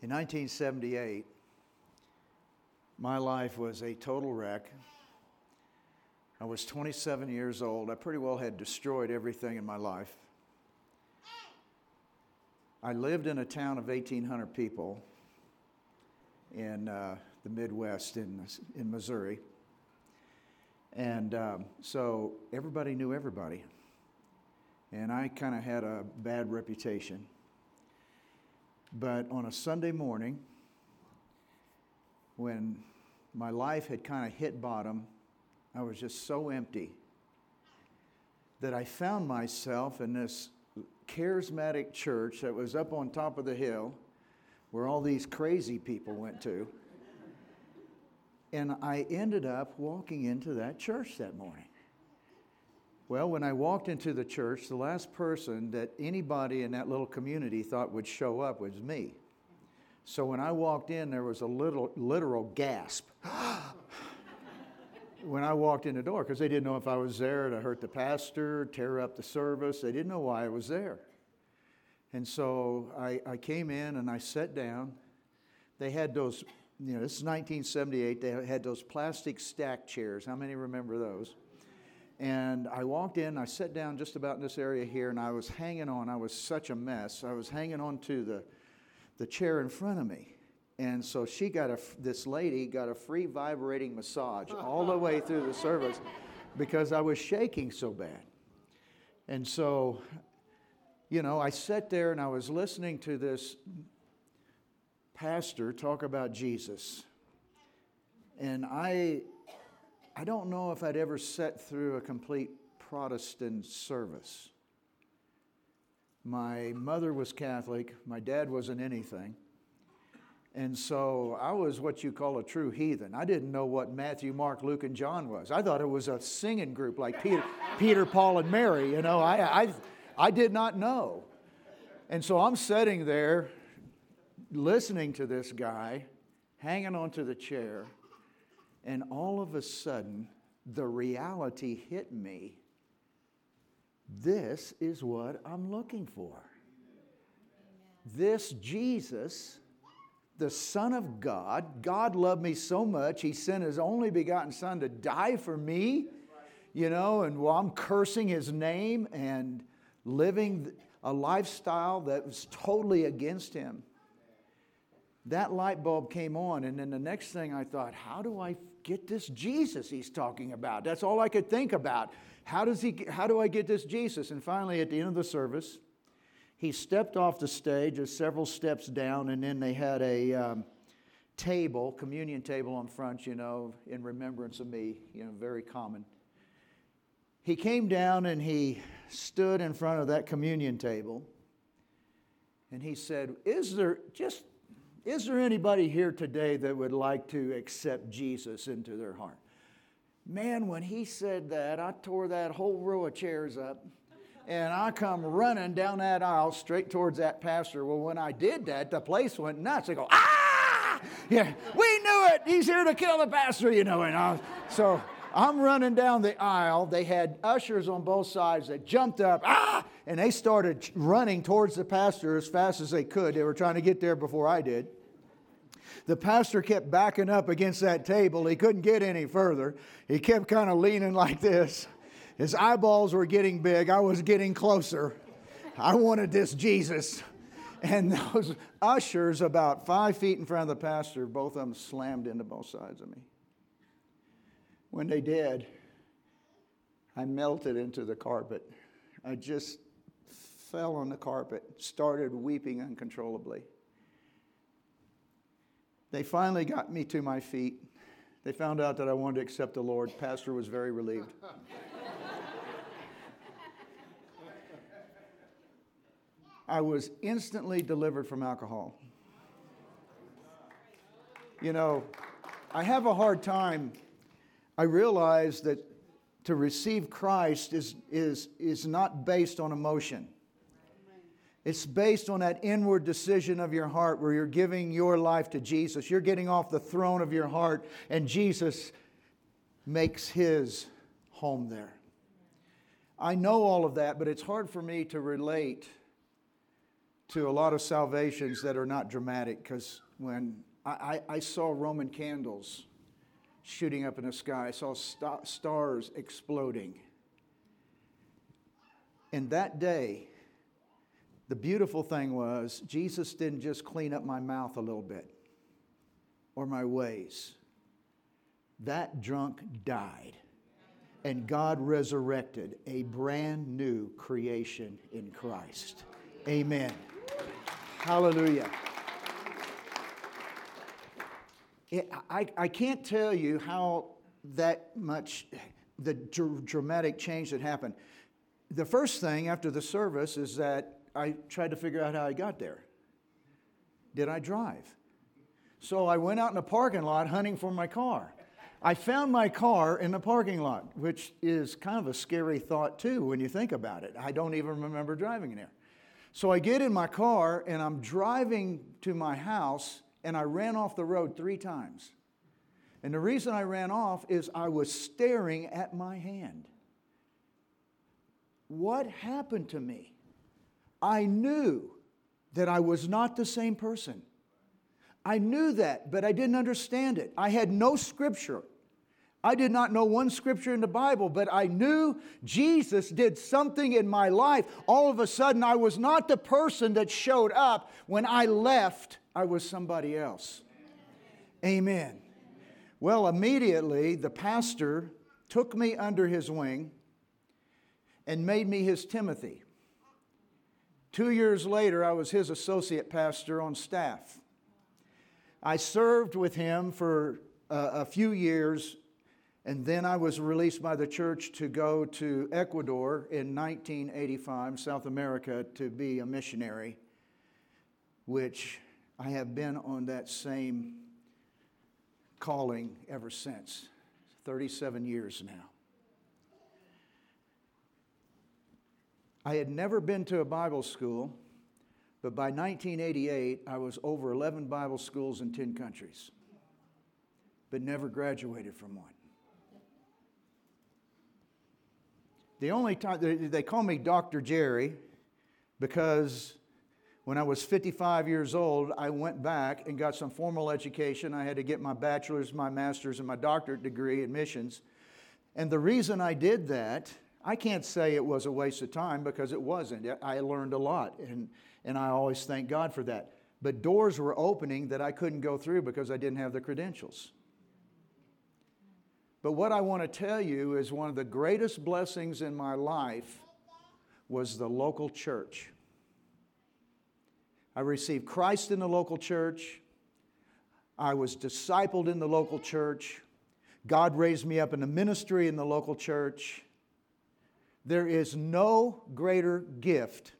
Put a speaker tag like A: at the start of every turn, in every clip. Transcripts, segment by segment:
A: In 1978, my life was a total wreck. I was 27 years old. I pretty well had destroyed everything in my life. I lived in a town of 1,800 people in uh, the Midwest in, in Missouri. And um, so everybody knew everybody. And I kind of had a bad reputation. But on a Sunday morning, when my life had kind of hit bottom, I was just so empty that I found myself in this charismatic church that was up on top of the hill where all these crazy people went to. And I ended up walking into that church that morning. Well, when I walked into the church, the last person that anybody in that little community thought would show up was me. So when I walked in, there was a little literal gasp when I walked in the door because they didn't know if I was there to hurt the pastor, tear up the service. They didn't know why I was there. And so I, I came in and I sat down. They had those, you know, this is 1978. They had those plastic stack chairs. How many remember those? And I walked in, I sat down just about in this area here, and I was hanging on. I was such a mess. I was hanging on to the, the chair in front of me. And so she got a, this lady got a free vibrating massage all the way through the service because I was shaking so bad. And so, you know, I sat there and I was listening to this pastor talk about Jesus. And I I don't know if I'd ever sat through a complete Protestant service. My mother was Catholic, my dad wasn't anything. And so I was what you call a true heathen. I didn't know what Matthew, Mark, Luke, and John was. I thought it was a singing group like Peter, Peter Paul, and Mary. You know, I, I, I did not know. And so I'm sitting there listening to this guy, hanging onto the chair, and all of a sudden, the reality hit me. This is what I'm looking for. This Jesus, the Son of God, God loved me so much, He sent His only begotten Son to die for me, you know, and while I'm cursing His name and living a lifestyle that was totally against Him that light bulb came on. And then the next thing I thought, how do I get this Jesus he's talking about? That's all I could think about. How, does he, how do I get this Jesus? And finally, at the end of the service, he stepped off the stage, just several steps down, and then they had a um, table, communion table on front, you know, in remembrance of me, you know, very common. He came down and he stood in front of that communion table and he said, Is there just is there anybody here today that would like to accept Jesus into their heart? Man, when he said that, I tore that whole row of chairs up and I come running down that aisle straight towards that pastor. Well, when I did that, the place went nuts. They go, ah! Yeah, we knew it. He's here to kill the pastor, you know. And I, so I'm running down the aisle. They had ushers on both sides that jumped up, ah! And they started running towards the pastor as fast as they could. They were trying to get there before I did. The pastor kept backing up against that table. He couldn't get any further. He kept kind of leaning like this. His eyeballs were getting big. I was getting closer. I wanted this Jesus. And those ushers, about five feet in front of the pastor, both of them slammed into both sides of me. When they did, I melted into the carpet. I just fell on the carpet, started weeping uncontrollably. They finally got me to my feet. They found out that I wanted to accept the Lord. Pastor was very relieved. I was instantly delivered from alcohol. You know, I have a hard time. I realize that to receive Christ is, is, is not based on emotion. It's based on that inward decision of your heart where you're giving your life to Jesus. You're getting off the throne of your heart, and Jesus makes his home there. I know all of that, but it's hard for me to relate to a lot of salvations that are not dramatic because when I, I, I, saw Roman candles shooting up in the sky, I saw st- stars exploding. And that day, the beautiful thing was, Jesus didn't just clean up my mouth a little bit or my ways. That drunk died, and God resurrected a brand new creation in Christ. Amen. Hallelujah. It, I, I can't tell you how that much, the dr- dramatic change that happened. The first thing after the service is that I tried to figure out how I got there. Did I drive? So I went out in the parking lot hunting for my car. I found my car in the parking lot, which is kind of a scary thought, too, when you think about it. I don't even remember driving in there. So I get in my car and I'm driving to my house, and I ran off the road three times. And the reason I ran off is I was staring at my hand. What happened to me? I knew that I was not the same person. I knew that, but I didn't understand it. I had no scripture. I did not know one scripture in the Bible, but I knew Jesus did something in my life. All of a sudden, I was not the person that showed up. When I left, I was somebody else. Amen. Well, immediately, the pastor took me under his wing and made me his Timothy. Two years later, I was his associate pastor on staff. I served with him for uh, a few years, and then I was released by the church to go to Ecuador in 1985, South America, to be a missionary, which I have been on that same calling ever since. 37 years now. I had never been to a Bible school, but by 1988, I was over 11 Bible schools in 10 countries, but never graduated from one. The only time, they call me Dr. Jerry because when I was 55 years old, I went back and got some formal education. I had to get my bachelor's, my master's, and my doctorate degree in missions. And the reason I did that I can't say it was a waste of time because it wasn't. I learned a lot, and, and I always thank God for that. But doors were opening that I couldn't go through because I didn't have the credentials. But what I want to tell you is one of the greatest blessings in my life was the local church. I received Christ in the local church. I was discipled in the local church. God raised me up in the ministry in the local church. There is no greater gift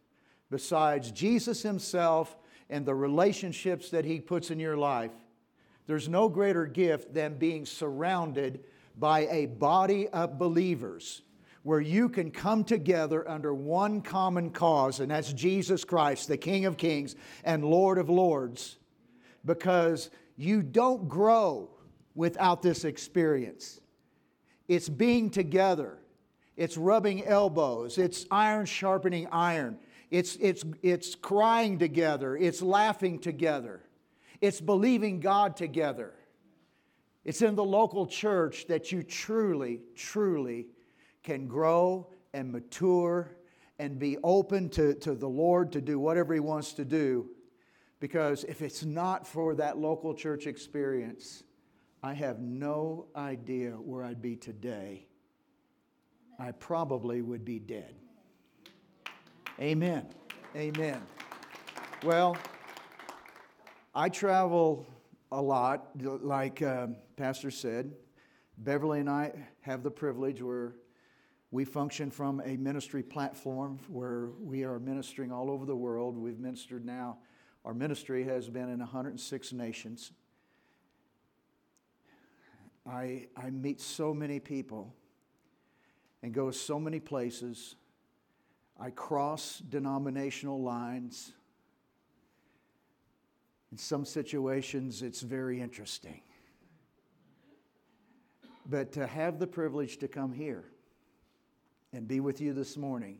A: besides Jesus Himself and the relationships that He puts in your life. There's no greater gift than being surrounded by a body of believers where you can come together under one common cause, and that's Jesus Christ, the King of Kings and Lord of Lords, because you don't grow without this experience. It's being together it's rubbing elbows, it's iron sharpening iron, it's, it's, it's crying together, it's laughing together, it's believing God together. It's in the local church that you truly, truly can grow and mature and be open to, to the Lord to do whatever He wants to do. Because if it's not for that local church experience, I have no idea where I'd be today I probably would be dead. Amen. Amen. Well, I travel a lot, like uh, Pastor said. Beverly and I have the privilege where we function from a ministry platform where we are ministering all over the world. We've ministered now, our ministry has been in 106 nations. I, I meet so many people and go so many places. I cross denominational lines. In some situations, it's very interesting. But to have the privilege to come here and be with you this morning,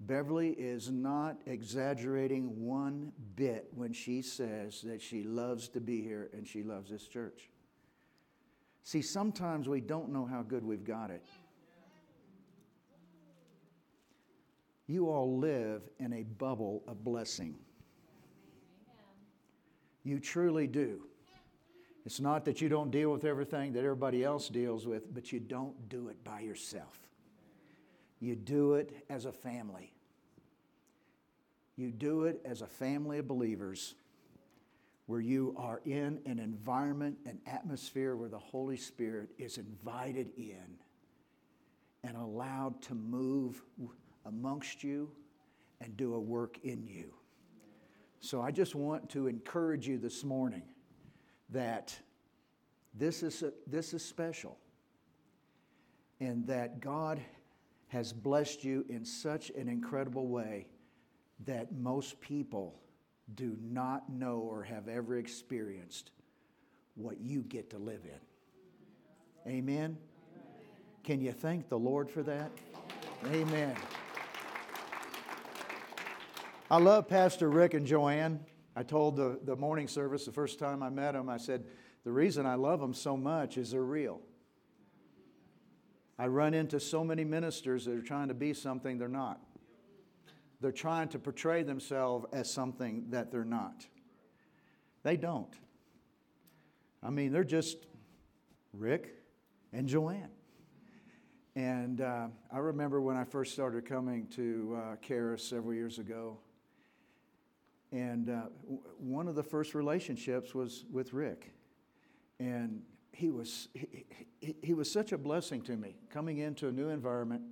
A: Beverly is not exaggerating one bit when she says that she loves to be here and she loves this church. See, sometimes we don't know how good we've got it. You all live in a bubble of blessing. You truly do. It's not that you don't deal with everything that everybody else deals with, but you don't do it by yourself. You do it as a family. You do it as a family of believers where you are in an environment, an atmosphere where the Holy Spirit is invited in and allowed to move amongst you and do a work in you. So I just want to encourage you this morning that this is, a, this is special and that God has blessed you in such an incredible way that most people do not know or have ever experienced what you get to live in. Amen? Can you thank the Lord for that? Amen. I love Pastor Rick and Joanne. I told the, the morning service the first time I met them, I said, The reason I love them so much is they're real. I run into so many ministers that are trying to be something they're not. They're trying to portray themselves as something that they're not. They don't. I mean, they're just Rick and Joanne. And uh, I remember when I first started coming to uh, several years ago, and uh, w- one of the first relationships was with Rick. And he was, he, he, he was such a blessing to me coming into a new environment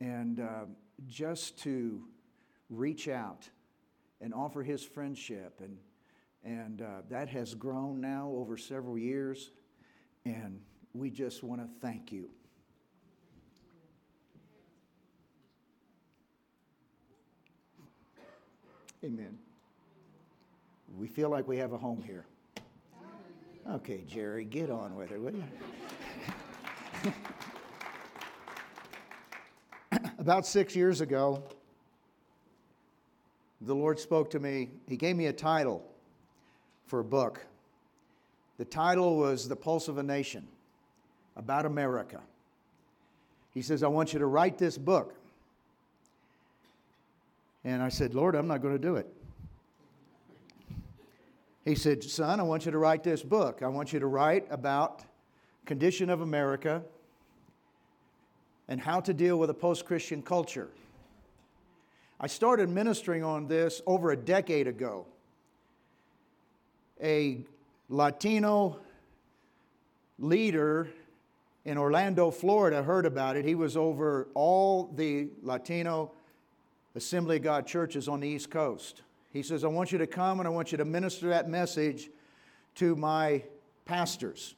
A: and uh, just to reach out and offer his friendship. And, and uh, that has grown now over several years. And we just want to thank you. Amen. We feel like we have a home here. Okay, Jerry, get on with it, will you? About six years ago, the Lord spoke to me. He gave me a title for a book. The title was The Pulse of a Nation about America. He says, I want you to write this book. And I said, Lord, I'm not going to do it. He said, Son, I want you to write this book. I want you to write about condition of America and how to deal with a post-Christian culture. I started ministering on this over a decade ago. A Latino leader in Orlando, Florida, heard about it. He was over all the Latino Assembly of God churches on the East Coast. He says, I want you to come and I want you to minister that message to my pastors.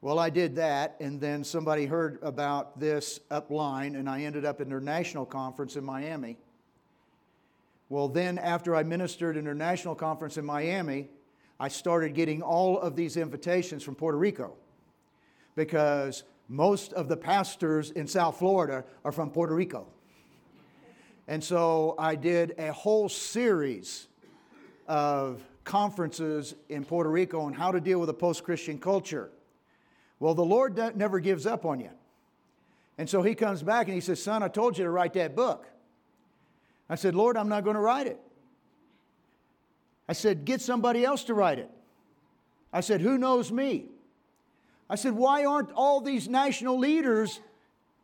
A: Well, I did that, and then somebody heard about this upline, and I ended up in their national conference in Miami. Well, then, after I ministered in their national conference in Miami, I started getting all of these invitations from Puerto Rico because most of the pastors in South Florida are from Puerto Rico. And so I did a whole series of conferences in Puerto Rico on how to deal with a post Christian culture. Well, the Lord never gives up on you. And so he comes back and he says, Son, I told you to write that book. I said, Lord, I'm not going to write it. I said, Get somebody else to write it. I said, Who knows me? I said, Why aren't all these national leaders,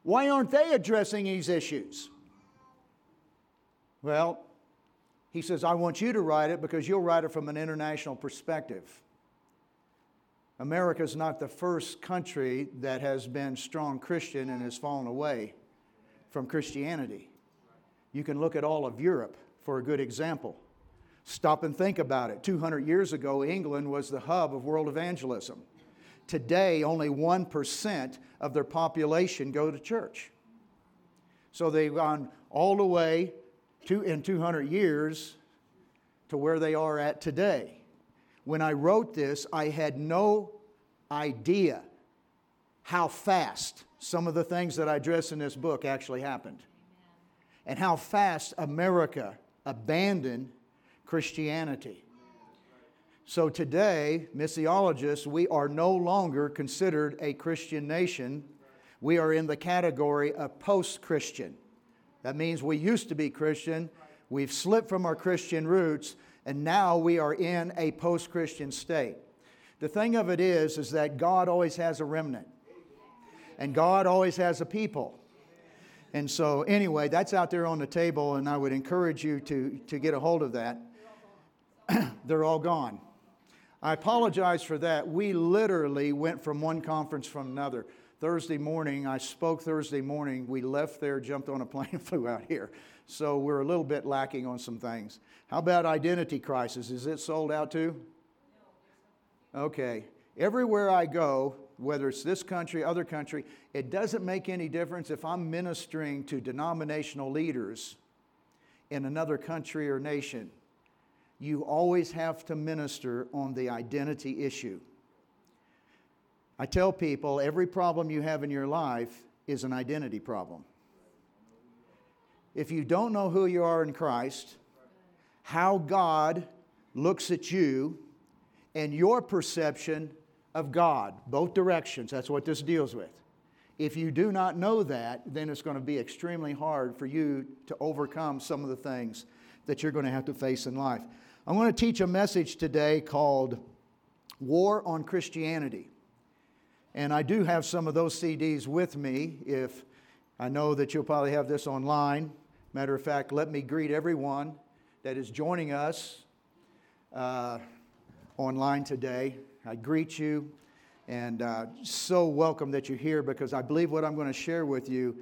A: why aren't they addressing these issues? Well, he says, I want you to write it because you'll write it from an international perspective. America is not the first country that has been strong Christian and has fallen away from Christianity. You can look at all of Europe for a good example. Stop and think about it. 200 years ago, England was the hub of world evangelism. Today, only 1% of their population go to church. So they've gone all the way to, in 200 years to where they are at today. When I wrote this, I had no idea how fast some of the things that I address in this book actually happened. and how fast America abandoned Christianity. So today, missiologists, we are no longer considered a Christian nation. We are in the category of post Christian. That means we used to be Christian, we've slipped from our Christian roots, and now we are in a post Christian state. The thing of it is, is that God always has a remnant, and God always has a people. And so, anyway, that's out there on the table, and I would encourage you to, to get a hold of that. They're all gone. I apologize for that. We literally went from one conference from another. Thursday morning, I spoke Thursday morning. We left there, jumped on a plane, flew out here. So we're a little bit lacking on some things. How about identity crisis? Is it sold out too? Okay. Everywhere I go, whether it's this country, other country, it doesn't make any difference if I'm ministering to denominational leaders in another country or nation you always have to minister on the identity issue. I tell people every problem you have in your life is an identity problem. If you don't know who you are in Christ, how God looks at you, and your perception of God, both directions, that's what this deals with. If you do not know that, then it's going to be extremely hard for you to overcome some of the things that you're going to have to face in life. I'm going to teach a message today called War on Christianity. And I do have some of those CDs with me. If I know that you'll probably have this online. Matter of fact, let me greet everyone that is joining us uh, online today. I greet you and uh, so welcome that you're here because I believe what I'm going to share with you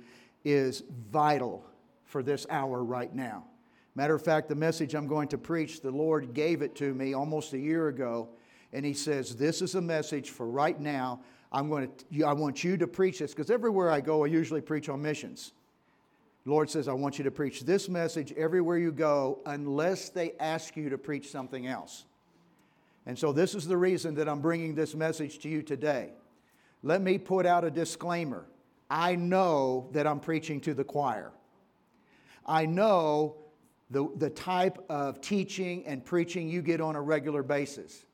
A: is vital for this hour right now. Matter of fact, the message I'm going to preach, the Lord gave it to me almost a year ago, and He says, This is a message for right now. I'm going to, I want you to preach this because everywhere I go, I usually preach on missions. The Lord says, I want you to preach this message everywhere you go unless they ask you to preach something else. And so, this is the reason that I'm bringing this message to you today. Let me put out a disclaimer. I know that I'm preaching to the choir. I know the, the type of teaching and preaching you get on a regular basis.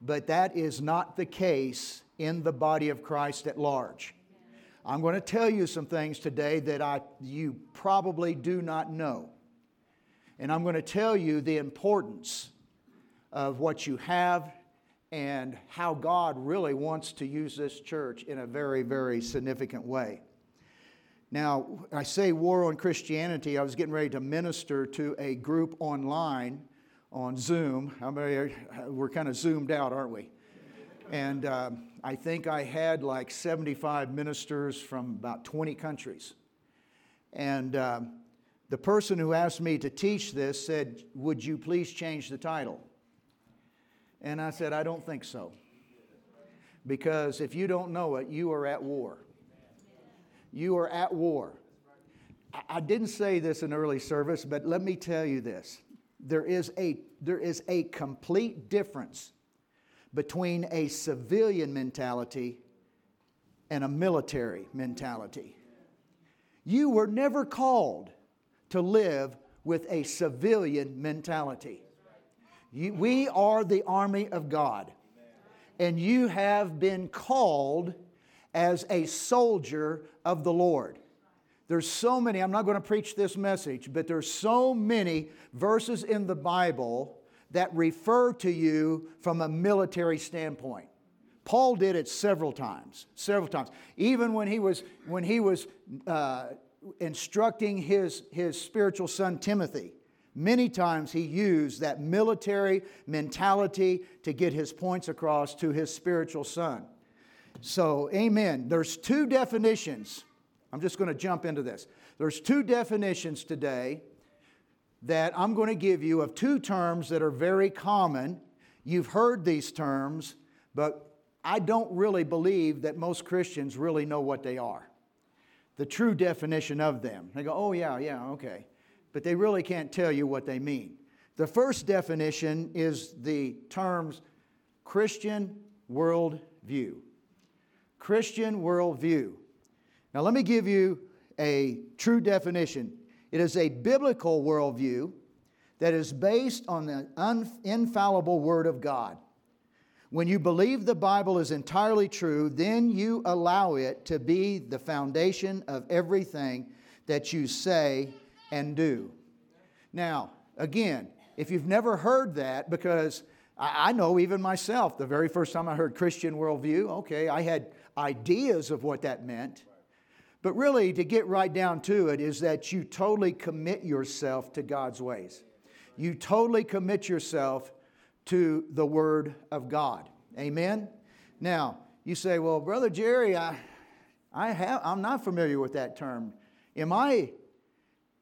A: But that is not the case in the body of Christ at large. I'm going to tell you some things today that I, you probably do not know. And I'm going to tell you the importance of what you have and how God really wants to use this church in a very, very significant way. Now, I say war on Christianity. I was getting ready to minister to a group online on Zoom. we're kind of zoomed out, aren't we? And uh, I think I had like 75 ministers from about 20 countries. And uh, the person who asked me to teach this said, Would you please change the title? And I said, I don't think so. Because if you don't know it, you are at war you are at war. I didn't say this in early service, but let me tell you this. There is a, there is a complete difference between a civilian mentality and a military mentality. You were never called to live with a civilian mentality. You, we are the army of God, and you have been called as a soldier of the Lord. There's so many, I'm not going to preach this message, but there's so many verses in the Bible that refer to you from a military standpoint. Paul did it several times, several times. Even when he was, when he was uh, instructing his, his spiritual son Timothy, many times he used that military mentality to get his points across to his spiritual son. So, amen. There's two definitions. I'm just going to jump into this. There's two definitions today that I'm going to give you of two terms that are very common. You've heard these terms, but I don't really believe that most Christians really know what they are. The true definition of them. They go, oh, yeah, yeah, okay. But they really can't tell you what they mean. The first definition is the terms Christian worldview. Christian worldview. Now, let me give you a true definition. It is a biblical worldview that is based on the infallible Word of God. When you believe the Bible is entirely true, then you allow it to be the foundation of everything that you say and do. Now, again, if you've never heard that, because I know even myself, the very first time I heard Christian worldview, okay, I had ideas of what that meant. But really, to get right down to it, is that you totally commit yourself to God's ways. You totally commit yourself to the Word of God. Amen? Now, you say, well, Brother Jerry, I, I have, I'm not familiar with that term. Am I,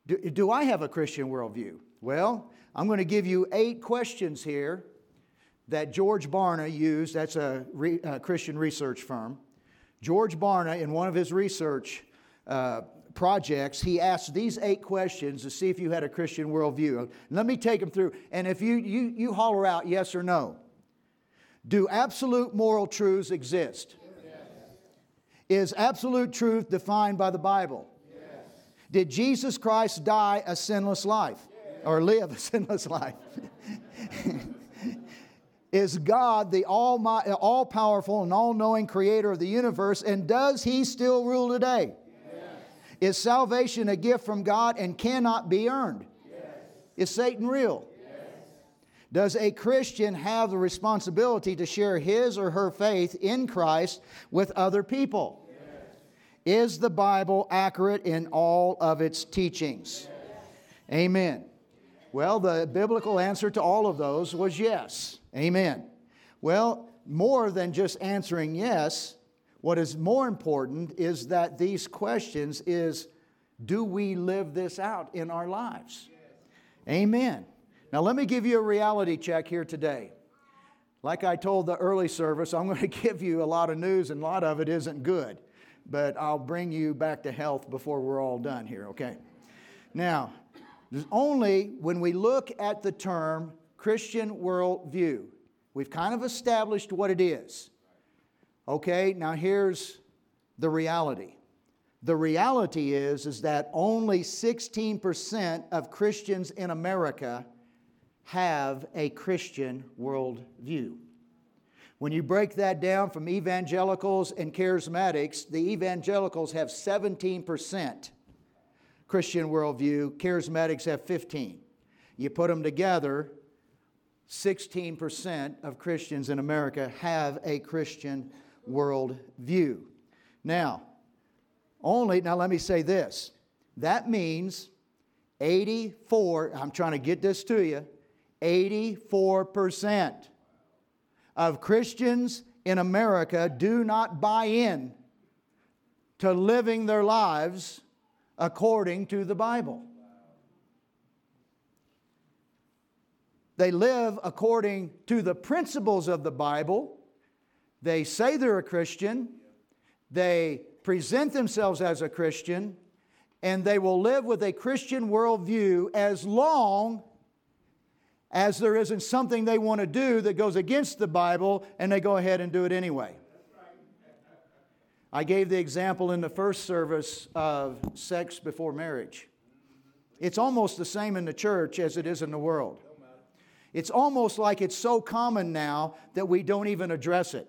A: do, do I have a Christian worldview? Well, I'm going to give you eight questions here that George Barna used. That's a, re, a Christian research firm. George Barna, in one of his research uh, projects, he asked these eight questions to see if you had a Christian worldview. Let me take them through. And if you, you, you holler out yes or no. Do absolute moral truths exist? Yes. Is absolute truth defined by the Bible? Yes. Did Jesus Christ die a sinless life yes. or live a sinless life? Is God the all powerful and all knowing creator of the universe, and does he still rule today? Is salvation a gift from God and cannot be earned? Yes. Is Satan real? Yes. Does a Christian have the responsibility to share his or her faith in Christ with other people? Yes. Is the Bible accurate in all of its teachings? Amen. Well, the biblical answer to all of those was yes. Amen. Well, more than just answering yes, what is more important is that these questions is do we live this out in our lives? Amen. Now let me give you a reality check here today. Like I told the early service, I'm going to give you a lot of news and a lot of it isn't good. But I'll bring you back to health before we're all done here, okay? Now, only when we look at the term Christian worldview, we've kind of established what it is. Okay, now here's the reality. The reality is, is that only 16% of Christians in America have a Christian worldview. When you break that down from evangelicals and charismatics, the evangelicals have 17% Christian worldview, charismatics have 15. You put them together, 16% of Christians in America have a Christian world view. Now, only, now let me say this. That means 84, I'm trying to get this to you, 84% of Christians in America do not buy in to living their lives according to the Bible. They live according to the principles of the Bible, they say they're a Christian, they present themselves as a Christian, and they will live with a Christian worldview as long as there isn't something they want to do that goes against the Bible and they go ahead and do it anyway. I gave the example in the first service of sex before marriage. It's almost the same in the church as it is in the world. It's almost like it's so common now that we don't even address it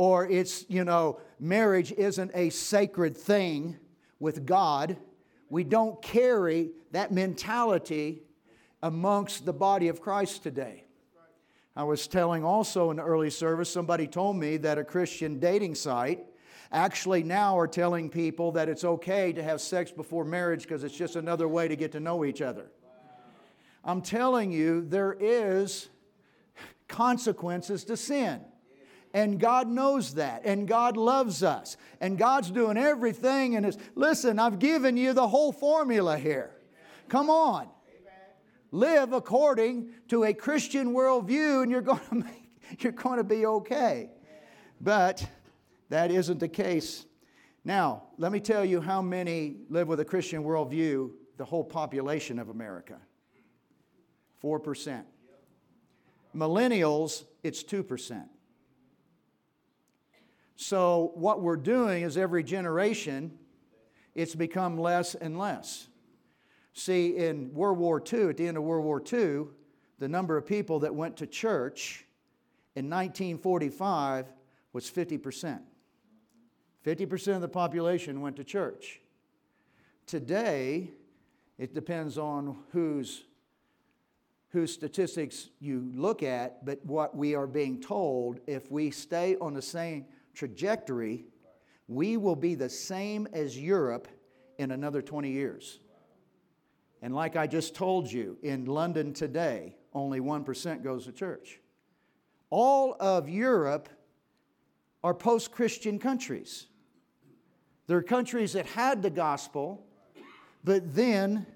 A: or it's, you know, marriage isn't a sacred thing with God. We don't carry that mentality amongst the body of Christ today. I was telling also in the early service, somebody told me that a Christian dating site actually now are telling people that it's okay to have sex before marriage because it's just another way to get to know each other. I'm telling you, there is consequences to sin. And God knows that. And God loves us. And God's doing everything. And it's, listen, I've given you the whole formula here. Come on. Live according to a Christian worldview, and you're going to make, you're going to be okay. But that isn't the case. Now, let me tell you how many live with a Christian worldview, the whole population of America 4%. Millennials, it's 2%. So, what we're doing is every generation, it's become less and less. See, in World War II, at the end of World War II, the number of people that went to church in 1945 was 50%. 50% of the population went to church. Today, it depends on whose, whose statistics you look at, but what we are being told, if we stay on the same trajectory, we will be the same as Europe in another 20 years. And like I just told you, in London today, only 1% goes to church. All of Europe are post Christian countries. They're countries that had the gospel, but then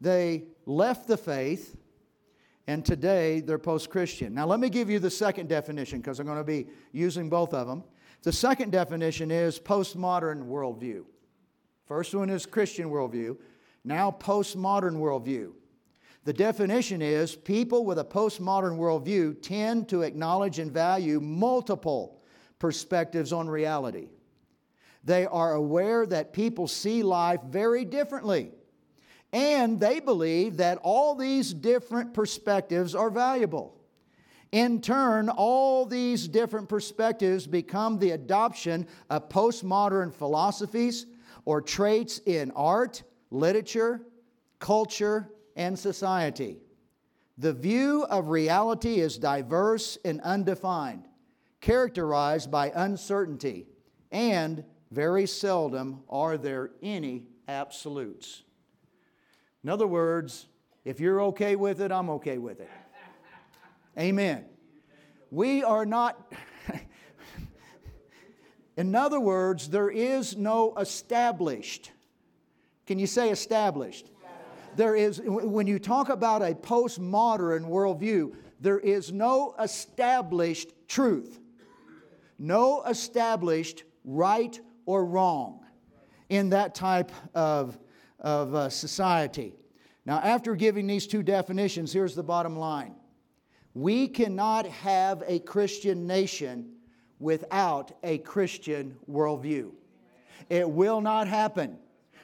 A: they left the faith, and today they're post Christian. Now, let me give you the second definition because I'm going to be using both of them. The second definition is postmodern worldview. First one is Christian worldview, now postmodern worldview. The definition is people with a postmodern worldview tend to acknowledge and value multiple perspectives on reality. They are aware that people see life very differently. And they believe that all these different perspectives are valuable. In turn, all these different perspectives become the adoption of postmodern philosophies or traits in art, literature, culture, and society. The view of reality is diverse and undefined, characterized by uncertainty, and very seldom are there any absolutes. In other words, if you're okay with it, I'm okay with it. Amen. We are not, in other words, there is no established. Can you say established? There is, when you talk about a postmodern worldview, there is no established truth, no established right or wrong in that type of, of uh, society. Now, after giving these two definitions, here's the bottom line we cannot have a Christian nation without a Christian worldview. It will not happen.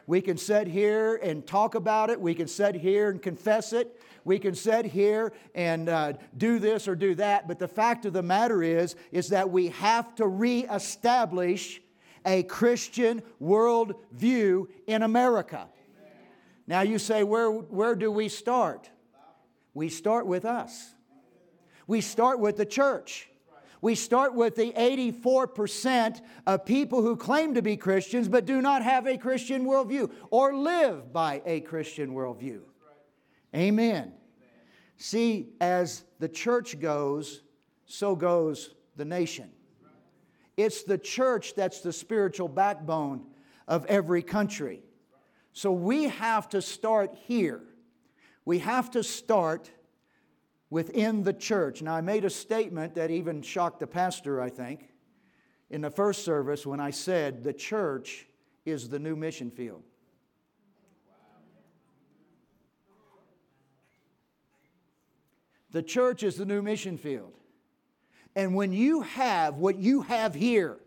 A: We can sit here and talk about it. We can sit here and confess it. We can sit here and uh, do this or do that. But the fact of the matter is, is that we have to reestablish a Christian worldview in America. Now you say, where, where do we start? We start with us. We start with the church. We start with the 84% of people who claim to be Christians but do not have a Christian worldview or live by a Christian worldview. Amen. See, as the church goes, so goes the nation. It's the church that's the spiritual backbone of every country. So we have to start here. We have to start within the church. Now, I made a statement that even shocked the pastor, I think, in the first service when I said the church is the new mission field. The church is the new mission field. And when you have what you have here,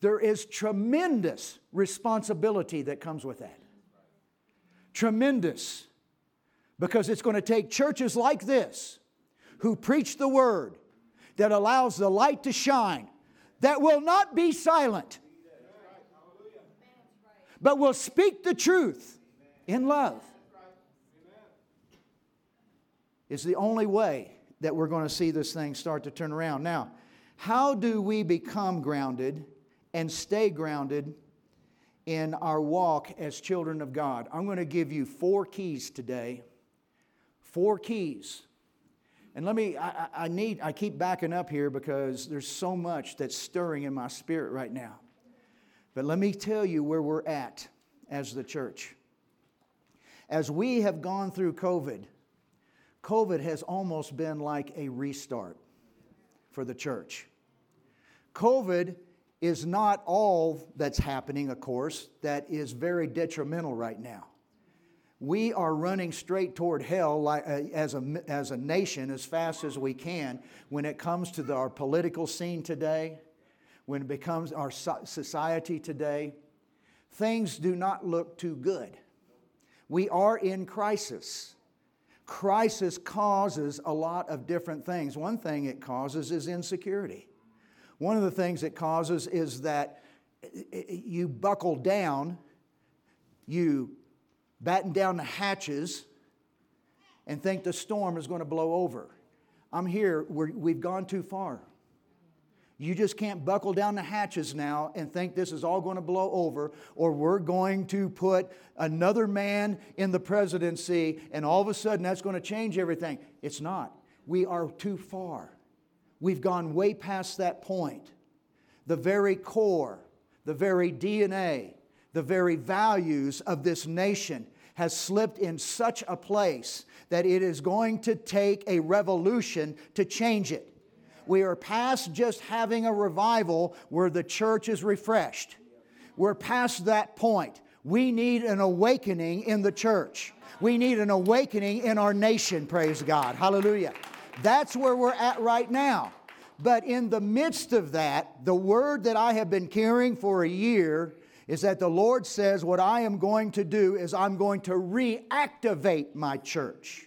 A: there is tremendous responsibility that comes with that. Tremendous. Because it's going to take churches like this who preach the word that allows the light to shine, that will not be silent, but will speak the truth in love is the only way that we're going to see this thing start to turn around. Now, how do we become grounded and stay grounded in our walk as children of God? I'm going to give you four keys today. Four keys. And let me, I, I, need, I keep backing up here because there's so much that's stirring in my spirit right now. But let me tell you where we're at as the church. As we have gone through COVID, COVID has almost been like a restart for the church. COVID is not all that's happening, of course, that is very detrimental right now. We are running straight toward hell like, uh, as, a, as a nation as fast as we can when it comes to the, our political scene today, when it becomes our society today. things do not look too good. We are in crisis. Crisis causes a lot of different things. One thing it causes is insecurity. One of the things it causes is that you buckle down, you batten down the hatches, and think the storm is going to blow over. I'm here, we have gone too far. You just can't buckle down the hatches now and think this is all going to blow over, or we're going to put another man in the presidency and all of a sudden that's going to change everything. It's not. We are too far. We've gone way past that point. The very core, the very DNA, the very values of this nation has slipped in such a place that it is going to take a revolution to change it. We are past just having a revival where the church is refreshed. We're past that point. We need an awakening in the church. We need an awakening in our nation, praise God. Hallelujah. That's where we're at right now. But in the midst of that, the word that I have been carrying for a year is that the Lord says, What I am going to do is I'm going to reactivate my church.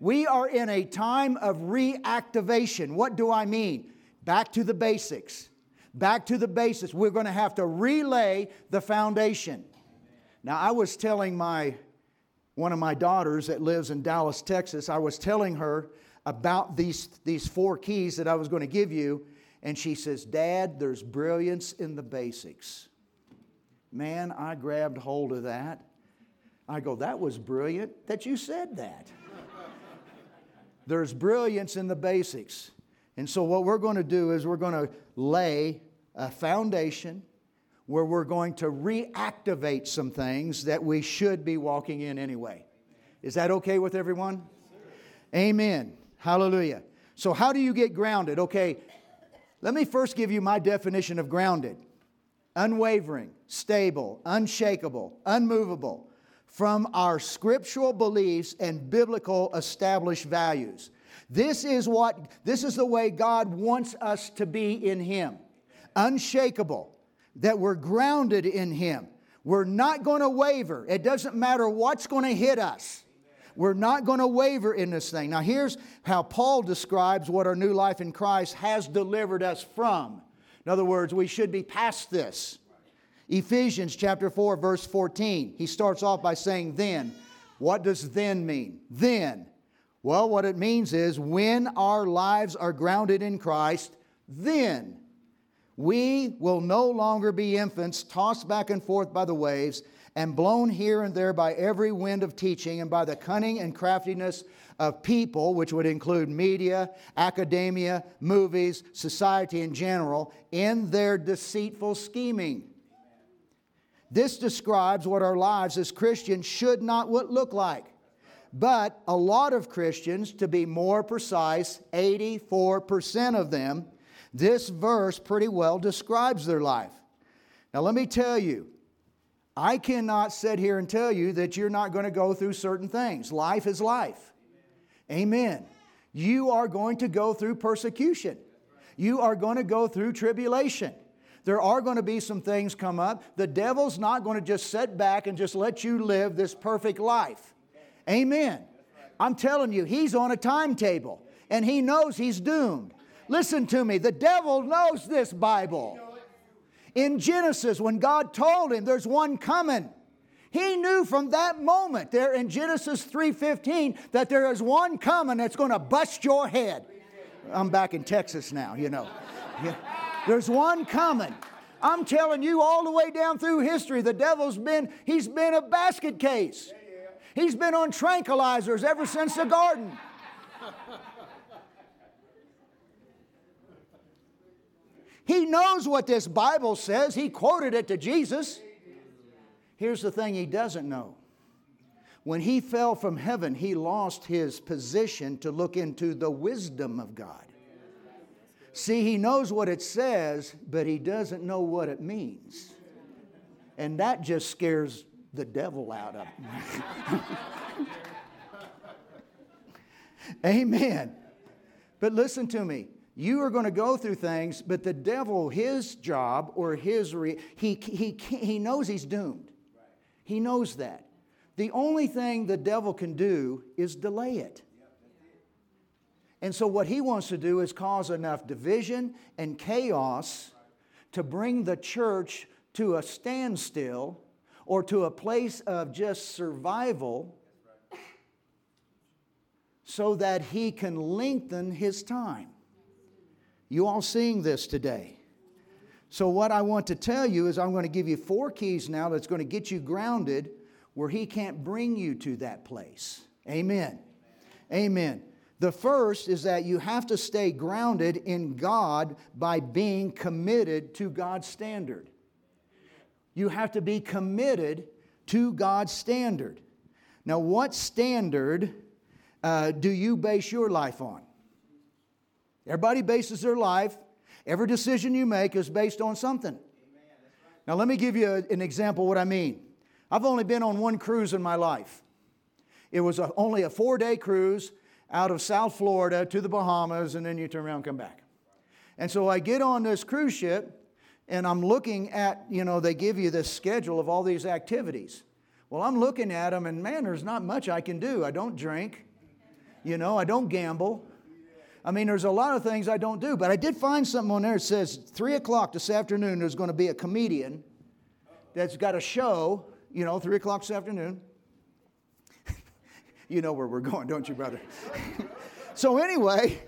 A: We are in a time of reactivation. What do I mean? Back to the basics. Back to the basics. We're going to have to relay the foundation. Now, I was telling my one of my daughters that lives in Dallas, Texas, I was telling her about these, these four keys that I was going to give you, and she says, Dad, there's brilliance in the basics. Man, I grabbed hold of that. I go, That was brilliant that you said that. There's brilliance in the basics. And so, what we're going to do is we're going to lay a foundation where we're going to reactivate some things that we should be walking in anyway. Is that okay with everyone? Amen. Hallelujah. So, how do you get grounded? Okay, let me first give you my definition of grounded unwavering, stable, unshakable, unmovable, from our scriptural beliefs and biblical established values. This is what this is the way God wants us to be in him. Unshakable, that we're grounded in him. We're not going to waver. It doesn't matter what's going to hit us. We're not going to waver in this thing. Now, here's how Paul describes what our new life in Christ has delivered us from. In other words, we should be past this. Ephesians chapter 4 verse 14. He starts off by saying then. What does then mean? Then. Well, what it means is when our lives are grounded in Christ, then we will no longer be infants tossed back and forth by the waves and blown here and there by every wind of teaching and by the cunning and craftiness of people, which would include media, academia, movies, society in general, in their deceitful scheming. This describes what our lives as Christians should not look like. But a lot of Christians, to be more precise, 84% of them, this verse pretty well describes their life. Now, let me tell you, I cannot sit here and tell you that you're not going to go through certain things. Life is life. Amen. You are going to go through persecution, you are going to go through tribulation. There are going to be some things come up. The devil's not going to just sit back and just let you live this perfect life. Amen. I'm telling you, he's on a timetable and he knows he's doomed. Listen to me, the devil knows this Bible. In Genesis, when God told him there's one coming, he knew from that moment there in Genesis 3:15 that there is one coming that's going to bust your head. I'm back in Texas now, you know. Yeah. There's one coming. I'm telling you, all the way down through history, the devil's been, he's been a basket case. He's been on tranquilizers ever since the garden. He knows what this Bible says. He quoted it to Jesus. Here's the thing he doesn't know. When he fell from heaven, he lost his position to look into the wisdom of God. See, he knows what it says, but he doesn't know what it means. And that just scares the devil out of him. Amen. But listen to me. You are going to go through things, but the devil, his job or his, re- he, he, he knows he's doomed. He knows that. The only thing the devil can do is delay it. And so, what he wants to do is cause enough division and chaos to bring the church to a standstill or to a place of just survival so that he can lengthen his time. You all seeing this today? So, what I want to tell you is, I'm going to give you four keys now that's going to get you grounded where He can't bring you to that place. Amen. Amen. The first is that you have to stay grounded in God by being committed to God's standard. You have to be committed to God's standard. Now, what standard uh, do you base your life on? Everybody bases their life, every decision you make is based on something. Now, let me give you an example what I mean. I've only been on one cruise in my life. It was a, only a four day cruise out of South Florida to the Bahamas, and then you turn around and come back. And so I get on this cruise ship, and I'm looking at, you know, they give you this schedule of all these activities. Well, I'm looking at them, and man, there's not much I can do. I don't drink, you know, I don't gamble. I mean, there's a lot of things I don't do, but I did find something on there that says 3 o'clock this afternoon, there's going to be a comedian that's got a show, you know, 3 o'clock this afternoon. you know where we're going, don't you, brother? so, anyway,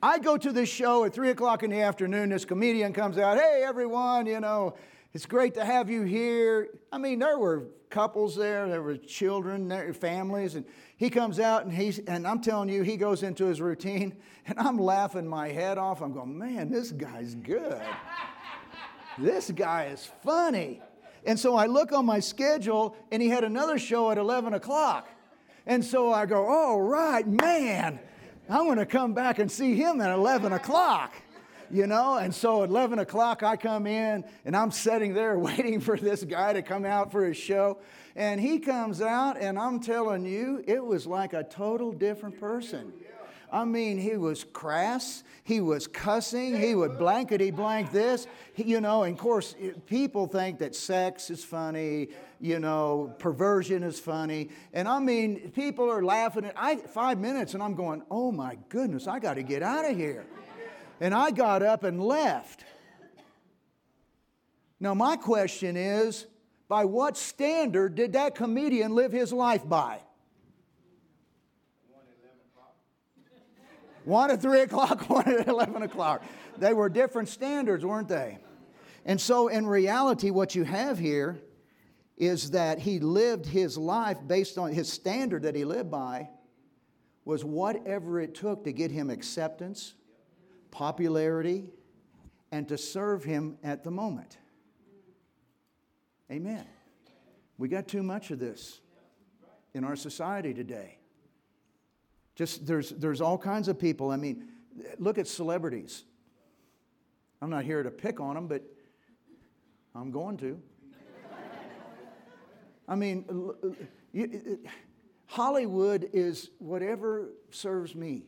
A: I go to this show at 3 o'clock in the afternoon. This comedian comes out, hey, everyone, you know, it's great to have you here. I mean, there were couples there, there were children, there, families, and he comes out and he's, and I'm telling you, he goes into his routine, and I'm laughing my head off. I'm going, man, this guy's good. this guy is funny. And so I look on my schedule, and he had another show at 11 o'clock. And so I go, all right, man, I'm going to come back and see him at 11 o'clock you know? And so at 11 o'clock, I come in and I'm sitting there waiting for this guy to come out for his show. And he comes out, and I'm telling you, it was like a total different person. I mean, he was crass. He was cussing. He would blankety blank this. He, you know, and of course, people think that sex is funny, you know, perversion is funny. And I mean, people are laughing at I, five minutes, and I'm going, oh my goodness, I got to get out of here. And I got up and left. Now, my question is by what standard did that comedian live his life by? One at 3 o'clock, one at 11 o'clock. They were different standards, weren't they? And so, in reality, what you have here is that he lived his life based on his standard that he lived by was whatever it took to get him acceptance, popularity, and to serve Him at the moment. Amen. We got too much of this in our society today. Just there's, there's all kinds of people. I mean, look at celebrities. I'm not here to pick on them, but I'm going to. I mean, Hollywood is whatever serves me.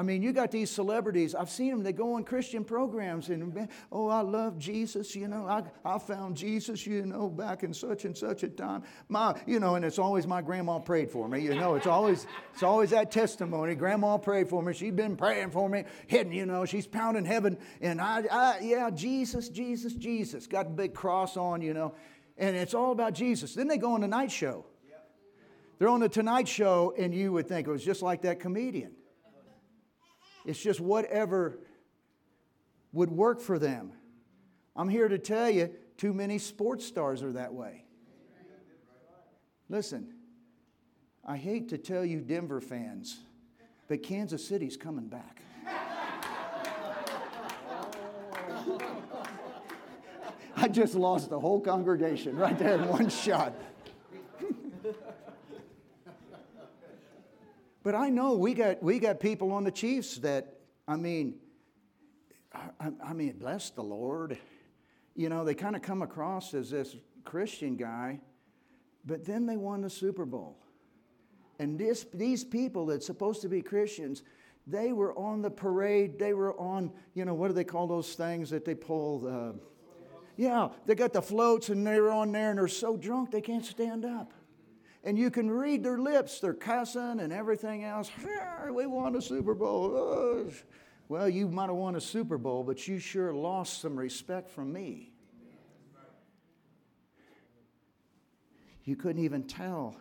A: I mean, you got these celebrities. I've seen them. They go on Christian programs and, oh, I love Jesus. You know, I, I found Jesus, you know, back in such and such a time. My, you know, and it's always my grandma prayed for me. You know, it's always, it's always that testimony. Grandma prayed for me. She's been praying for me, hidden, you know, she's pounding heaven. And I, I, yeah, Jesus, Jesus, Jesus. Got a big cross on, you know. And it's all about Jesus. Then they go on the night show. They're on the Tonight Show, and you would think it was just like that comedian. It's just whatever would work for them. I'm here to tell you, too many sports stars are that way. Listen, I hate to tell you, Denver fans, but Kansas City's coming back. I just lost the whole congregation right there in one shot. But I know we got, we got people on the Chiefs that, I mean, I, I mean, bless the Lord. You know, they kind of come across as this Christian guy, but then they won the Super Bowl. And this, these people that's supposed to be Christians, They were on the parade. They were on, you know, what do they call those things that they pull? Uh, yeah, they got the floats and they were on there and they're so drunk they can't stand up. And you can read their lips. They're cussing and everything else. We won a Super Bowl. Well, you might have won a Super Bowl, but you sure lost some respect from me. You couldn't even tell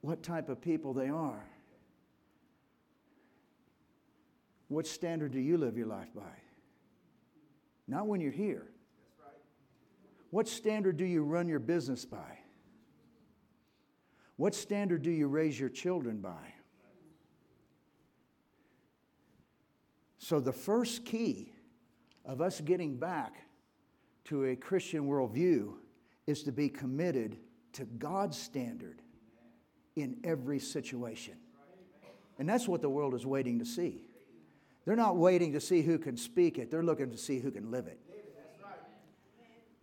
A: what type of people they are. What standard do you live your life by? Not when you're here. What standard do you run your business by? What standard do you raise your children by? So, the first key of us getting back to a Christian worldview is to be committed to God's standard in every situation. And that's what the world is waiting to see. They're not waiting to see who can speak it, they're looking to see who can live it.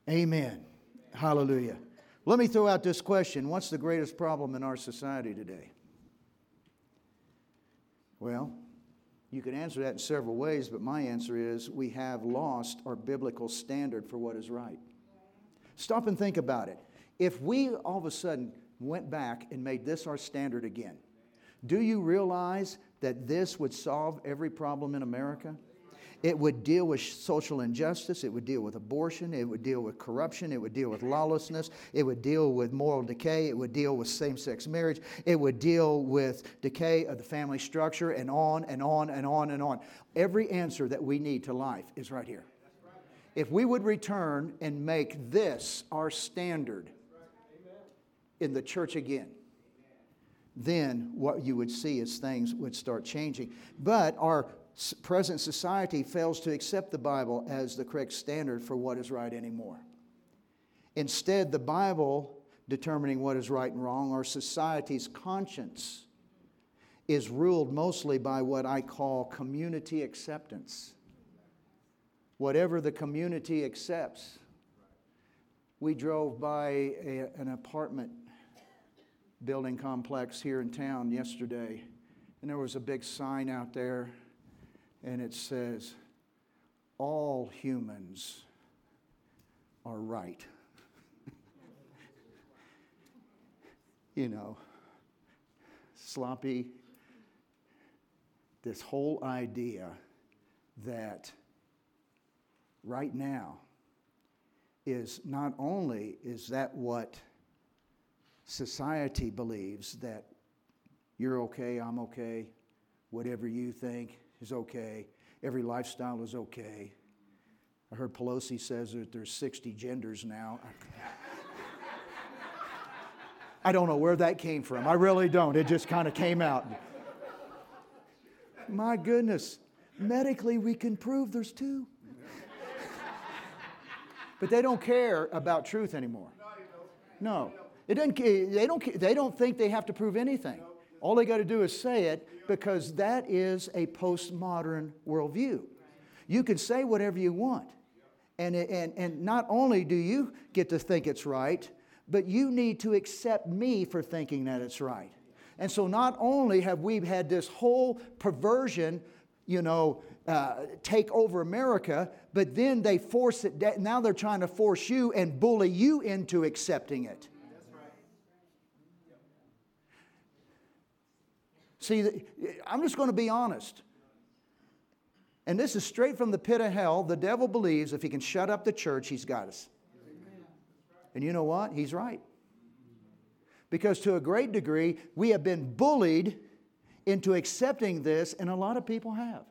A: Amen. Hallelujah. Let me throw out this question What's the greatest problem in our society today? Well, you can answer that in several ways, but my answer is we have lost our biblical standard for what is right. Stop and think about it. If we all of a sudden went back and made this our standard again, do you realize that this would solve every problem in America? It would deal with social injustice. It would deal with abortion. It would deal with corruption. It would deal with lawlessness. It would deal with moral decay. It would deal with same sex marriage. It would deal with decay of the family structure and on and on and on and on. Every answer that we need to life is right here. If we would return and make this our standard in the church again, then what you would see is things would start changing. But our present society fails to accept the Bible as the correct standard for what is right anymore. Instead, the Bible determining what is right and wrong, our society's conscience is ruled mostly by what I call community acceptance. Whatever the community accepts. We drove by a, an apartment building complex here in town yesterday, and there was a big sign out there and it says, All humans are right. you know, sloppy, this whole idea that right now is not only is that what society believes that you're okay, I'm okay, whatever you think, is okay. Every lifestyle is okay. I heard Pelosi says that there's 60 genders now. I don't know where that came from. I really don't. It just kind of came out. My goodness, medically we can prove there's two. but they don't care about truth anymore. No. It doesn't, they, don't, they don't think they have to prove anything. All they got to do is say it because that is a postmodern worldview. You can say whatever you want. And, and, and not only do you get to think it's right, but you need to accept me for thinking that it's right. And so not only have we had this whole perversion, you know, uh, take over America, but then they force it, now they're trying to force you and bully you into accepting it. See, I'm just going to be honest. And this is straight from the pit of hell. The devil believes if he can shut up the church, he's got us. And you know what? He's right. Because to a great degree, we have been bullied into accepting this, and a lot of people have.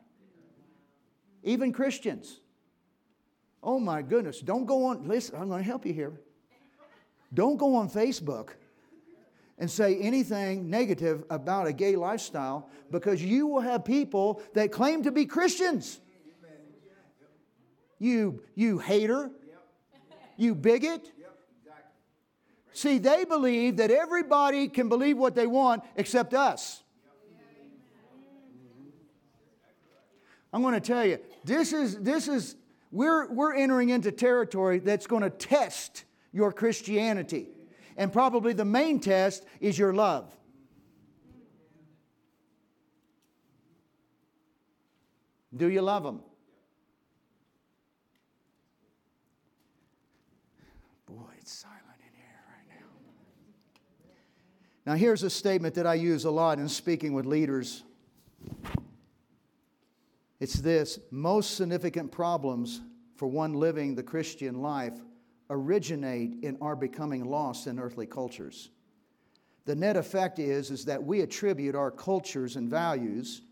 A: Even Christians. Oh my goodness. Don't go on, listen, I'm going to help you here. Don't go on Facebook and say anything negative about a gay lifestyle because you will have people that claim to be Christians. You, you hater, you bigot. See, they believe that everybody can believe what they want except us. I'm going to tell you, this is, this is we're, we're entering into territory that's going to test your Christianity. And probably the main test is your love. Do you love them? Boy, it's silent in here right now. Now, here's a statement that I use a lot in speaking with leaders. It's this most significant problems for one living the Christian life originate in our becoming lost in earthly cultures. The net effect is, is that we attribute our cultures and values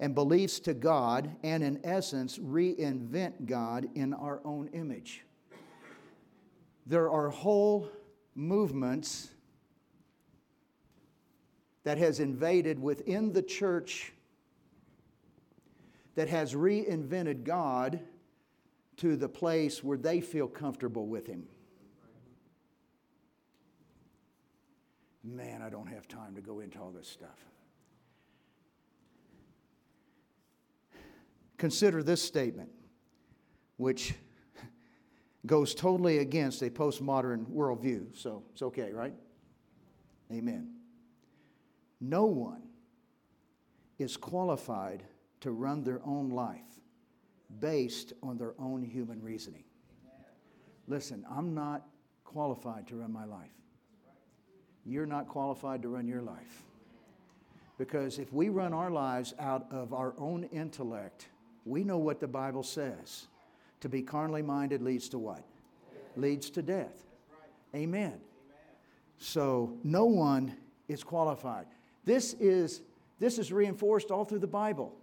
A: and beliefs to God and, in essence, reinvent God in our own image. There are whole movements that has invaded within the church that has reinvented God to the place where they feel comfortable with Him. Man, I don't have time to go into all this stuff. Consider this statement, which goes totally against a postmodern worldview. So it's okay, right? Amen. No one is qualified to run their own life based on their own human reasoning. Listen, I'm not qualified to run my life. You're not qualified to run your life. Because if we run our lives out of our own intellect, we know what the Bible says. To be carnally minded leads to what? Leads to death. Amen. So no one is qualified. This is, this is reinforced all through the Bible.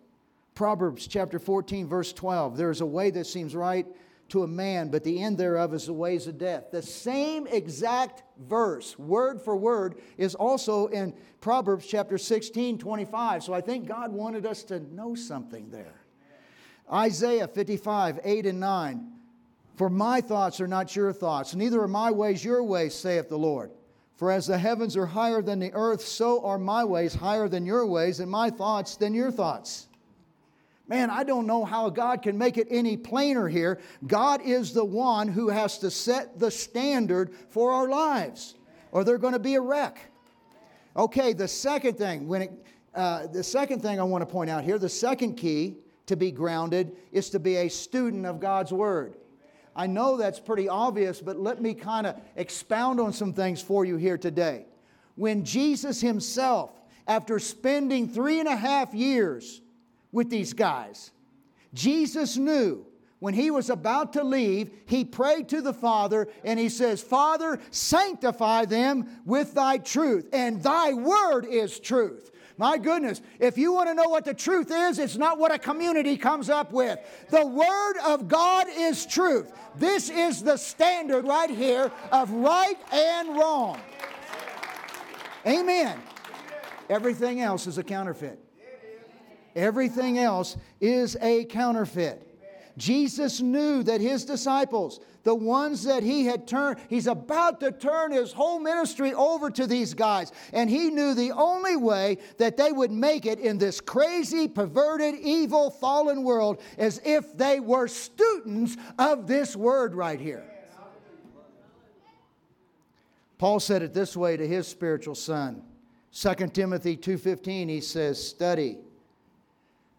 A: Proverbs chapter 14, verse 12. There is a way that seems right to a man, but the end thereof is the ways of death. The same exact verse, word for word, is also in Proverbs chapter 16, 25. So I think God wanted us to know something there. Isaiah 55, 8 and 9. For my thoughts are not your thoughts, neither are my ways your ways, saith the Lord. For as the heavens are higher than the earth, so are my ways higher than your ways, and my thoughts than your thoughts. Man, I don't know how God can make it any plainer here. God is the one who has to set the standard for our lives, or they're going to be a wreck. Okay, the second thing, when it, uh, the second thing I want to point out here, the second key to be grounded is to be a student of God's Word. I know that's pretty obvious, but let me kind of expound on some things for you here today. When Jesus Himself, after spending three and a half years with these guys. Jesus knew when he was about to leave, he prayed to the Father and he says, Father, sanctify them with thy truth, and thy word is truth. My goodness, if you want to know what the truth is, it's not what a community comes up with. The Word of God is truth. This is the standard right here of right and wrong. Amen. Everything else is a counterfeit. Everything else is a counterfeit. Jesus knew that his disciples, the ones that he had turned, he's about to turn his whole ministry over to these guys. And he knew the only way that they would make it in this crazy, perverted, evil, fallen world is if they were students of this word right here. Paul said it this way to his spiritual son. 2 Timothy 2:15 he says, "Study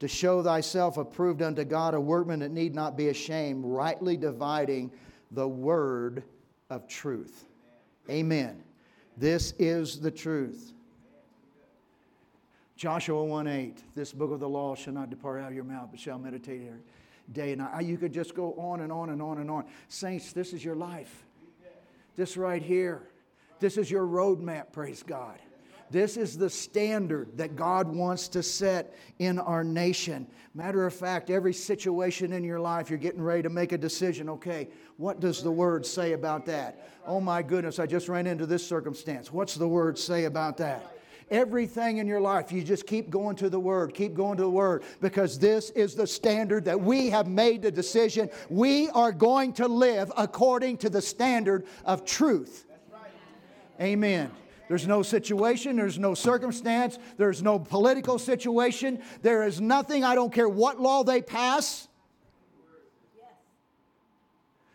A: to show thyself approved unto God, a workman that need not be ashamed, rightly dividing the word of truth. Amen. This is the truth. Joshua 1 8, this book of the law shall not depart out of your mouth, but shall meditate every day and night. You could just go on and on and on and on. Saints, this is your life. This right here. This is your roadmap, praise God. This is the standard that God wants to set in our nation. Matter of fact, every situation in your life, you're getting ready to make a decision. Okay, what does the Word say about that? Oh my goodness, I just ran into this circumstance. What's the Word say about that? Everything in your life, you just keep going to the Word, keep going to the Word, because this is the standard that we have made the decision. We are going to live according to the standard of truth. Amen. There's no situation, there's no circumstance, there's no political situation, there is nothing, I don't care what law they pass,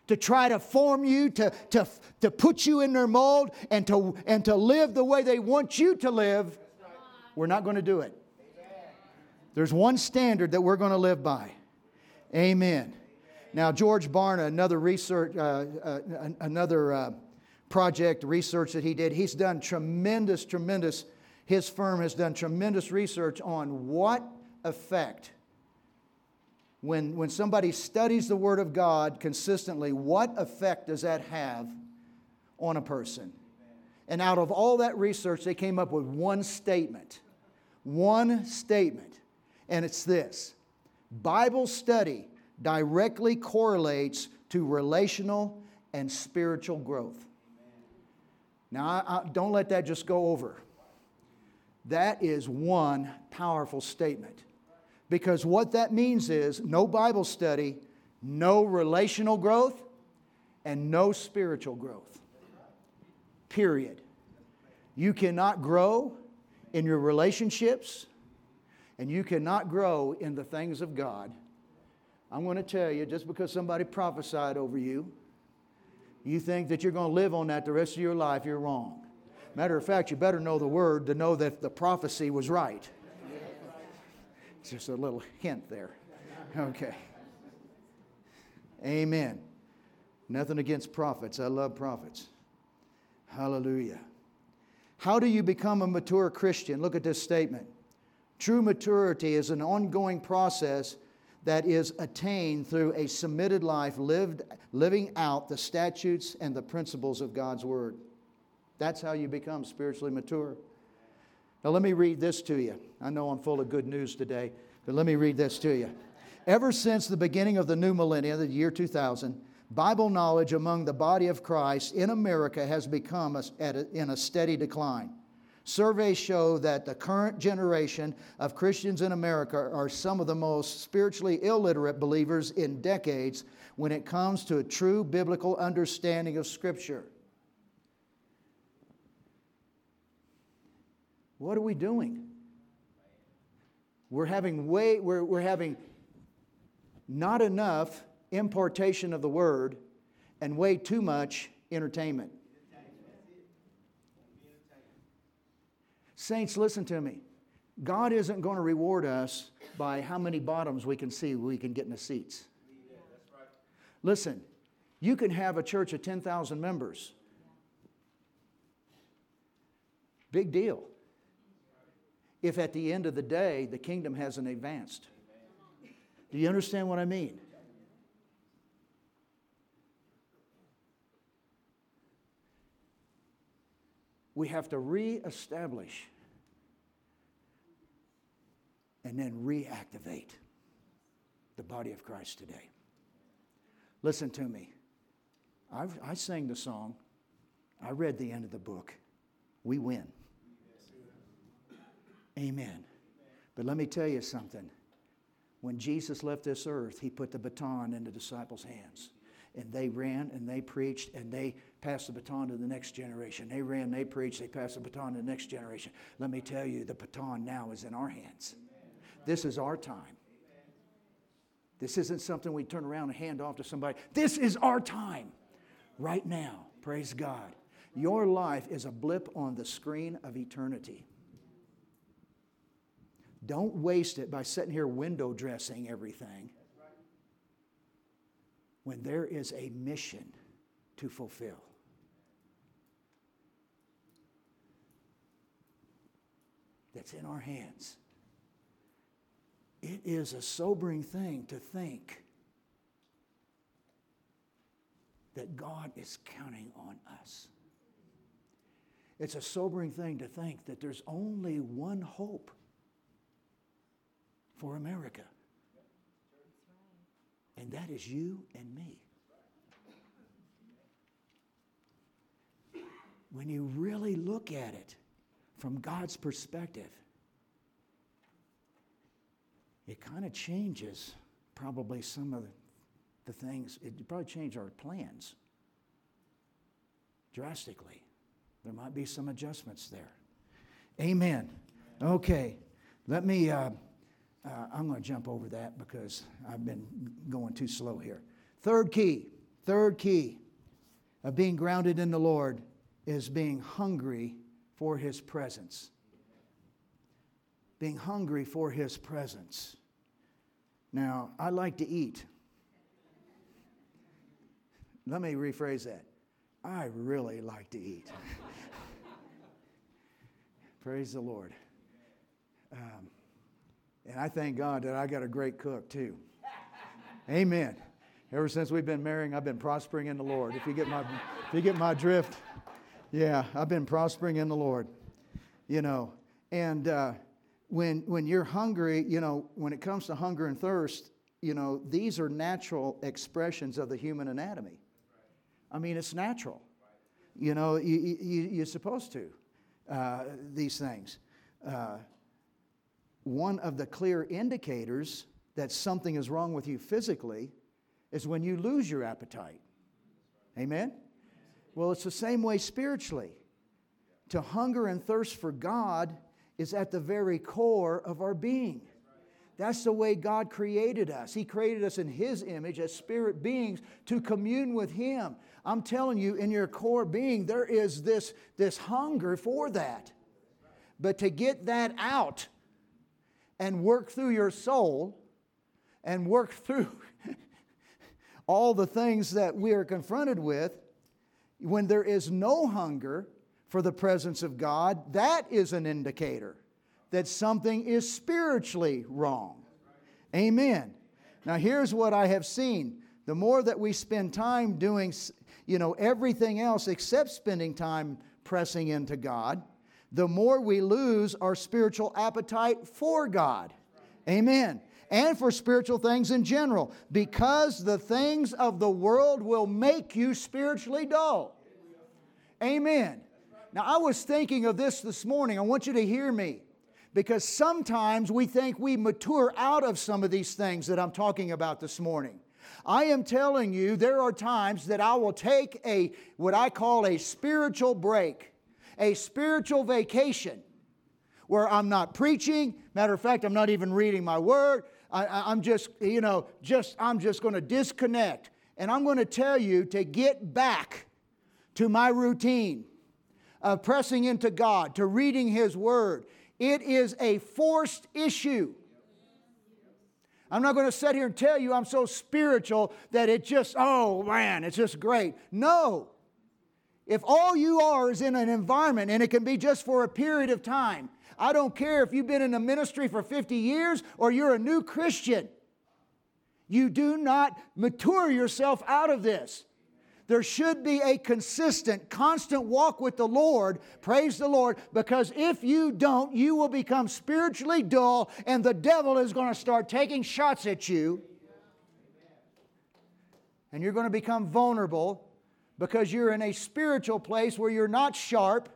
A: to try to form you, to, to, to put you in their mold, and to, and to live the way they want you to live. We're not going to do it. There's one standard that we're going to live by. Amen. Now, George Barna, another research, uh, uh, another uh, project research that he did, he's done tremendous, tremendous. His firm has done tremendous research on what effect, when, when somebody studies the Word of God consistently, what effect does that have on a person? And out of all that research, they came up with one statement. One statement. And it's this Bible study directly correlates to relational and spiritual growth. Now, I, I, don't let that just go over. That is one powerful statement. Because what that means is no Bible study, no relational growth, and no spiritual growth. Period. You cannot grow in your relationships, and you cannot grow in the things of God I'm going to tell you just because somebody prophesied over you, you think that you're going to live on that the rest of your life, you're wrong. Matter of fact, you better know the word to know that the prophecy was right. It's just a little hint there. Okay. Amen. Nothing against prophets. I love prophets. Hallelujah. How do you become a mature Christian? Look at this statement. True maturity is an ongoing process that is attained through a submitted life lived, living out the statutes and the principles of God's Word. That's how you become spiritually mature. Now, let me read this to you. I know I'm full of good news today, but let me read this to you. Ever since the beginning of the new millennia, the year 2000, Bible knowledge among the body of Christ in America has become a, a, in a steady decline. Surveys show that the current generation of Christians in America are some of the most spiritually illiterate believers in decades when it comes to a true biblical understanding of Scripture. What are we doing? We're having way, we're, we're having not enough importation of the word and way too much entertainment. Saints, listen to me. God isn't going to reward us by how many bottoms we can see we can get in the seats. Listen, you can have a church of 10,000 members. Big deal. If at the end of the day the kingdom hasn't advanced. Do you understand what I mean? We have to reestablish and then reactivate the body of Christ today. Listen to me. I've, i sang the song. I read the end of the book. We win. Amen. But let me tell you something. When Jesus left this earth, he put the baton in the disciples' hands. And they ran and they preached and they passed the baton to the next generation. They ran, they preached, they passed the baton to the next generation. Let me tell you, the baton now is in our hands. This is our time. This isn't something we turn around and hand off to somebody. This is our time right now. Praise God. Your life is a blip on the screen of eternity. Don't waste it by sitting here window dressing everything when there is a mission to fulfill. that's in our hands. It is a sobering thing to think that God is counting on us. It's a sobering thing to think that there's only one hope for America, and that is you and me. When you really look at it, from God's perspective, it kind of changes probably some of the, things, it probably change our plans drastically. There might be some adjustments there. Amen. Okay, let me, uh, uh, I'm going to jump over that because I've been going too slow here. Third key, third key of being grounded in the Lord is being hungry for his presence. being hungry for his presence. Now, I like to eat. Let me rephrase that. I really like to eat. Praise the Lord. Um, and I thank God that I got a great cook too. Amen. Ever since we've been marrying, I've been prospering in the Lord. If you get my, if you get my drift, yeah, I've been prospering in the Lord. You know, and uh, when when you're hungry, you know, when it comes to hunger and thirst, you know, these are natural expressions of the human anatomy. I mean, it's natural. You know, you, you, you're supposed to uh, these things. Uh, one of the clear indicators that something is wrong with you physically is when you lose your appetite. Amen? Well, it's the same way spiritually. To hunger and thirst for God is at the very core of our being. That's the way God created us. He created us in His image as spirit beings to commune with Him. I'm telling you, in your core being, there is this, this hunger for that. But to get that out and work through your soul and work through all the things that we are confronted with, when there is no hunger for the presence of God, that is an indicator that something is spiritually wrong. Amen. Now, here's what I have seen. The more that we spend time doing, you know, everything else except spending time pressing into God, the more we lose our spiritual appetite for God. Amen. And for spiritual things in general, because the things of the world will make you spiritually dull. Amen. Now, I was thinking of this this morning. I want you to hear me because sometimes we think we mature out of some of these things that I'm talking about this morning. I am telling you, there are times that I will take a what I call a spiritual break, a spiritual vacation, where I'm not preaching. Matter of fact, I'm not even reading my word. I, am just, you know, just I'm just going to disconnect, and I'm going to tell you to get back to my routine of pressing into God, to reading His Word. It is a forced issue. I'm not going to sit here and tell you I'm so spiritual that it just, oh man, it's just great. No. If all you are is in an environment, and it can be just for a period of time, I don't care if you've been in a ministry for 50 years or you're a new Christian, you do not mature yourself out of this. There should be a consistent, constant walk with the Lord. Praise the Lord, because if you don't, you will become spiritually dull and the devil is going to start taking shots at you. And you're going to become vulnerable because you're in a spiritual place where you're not sharp,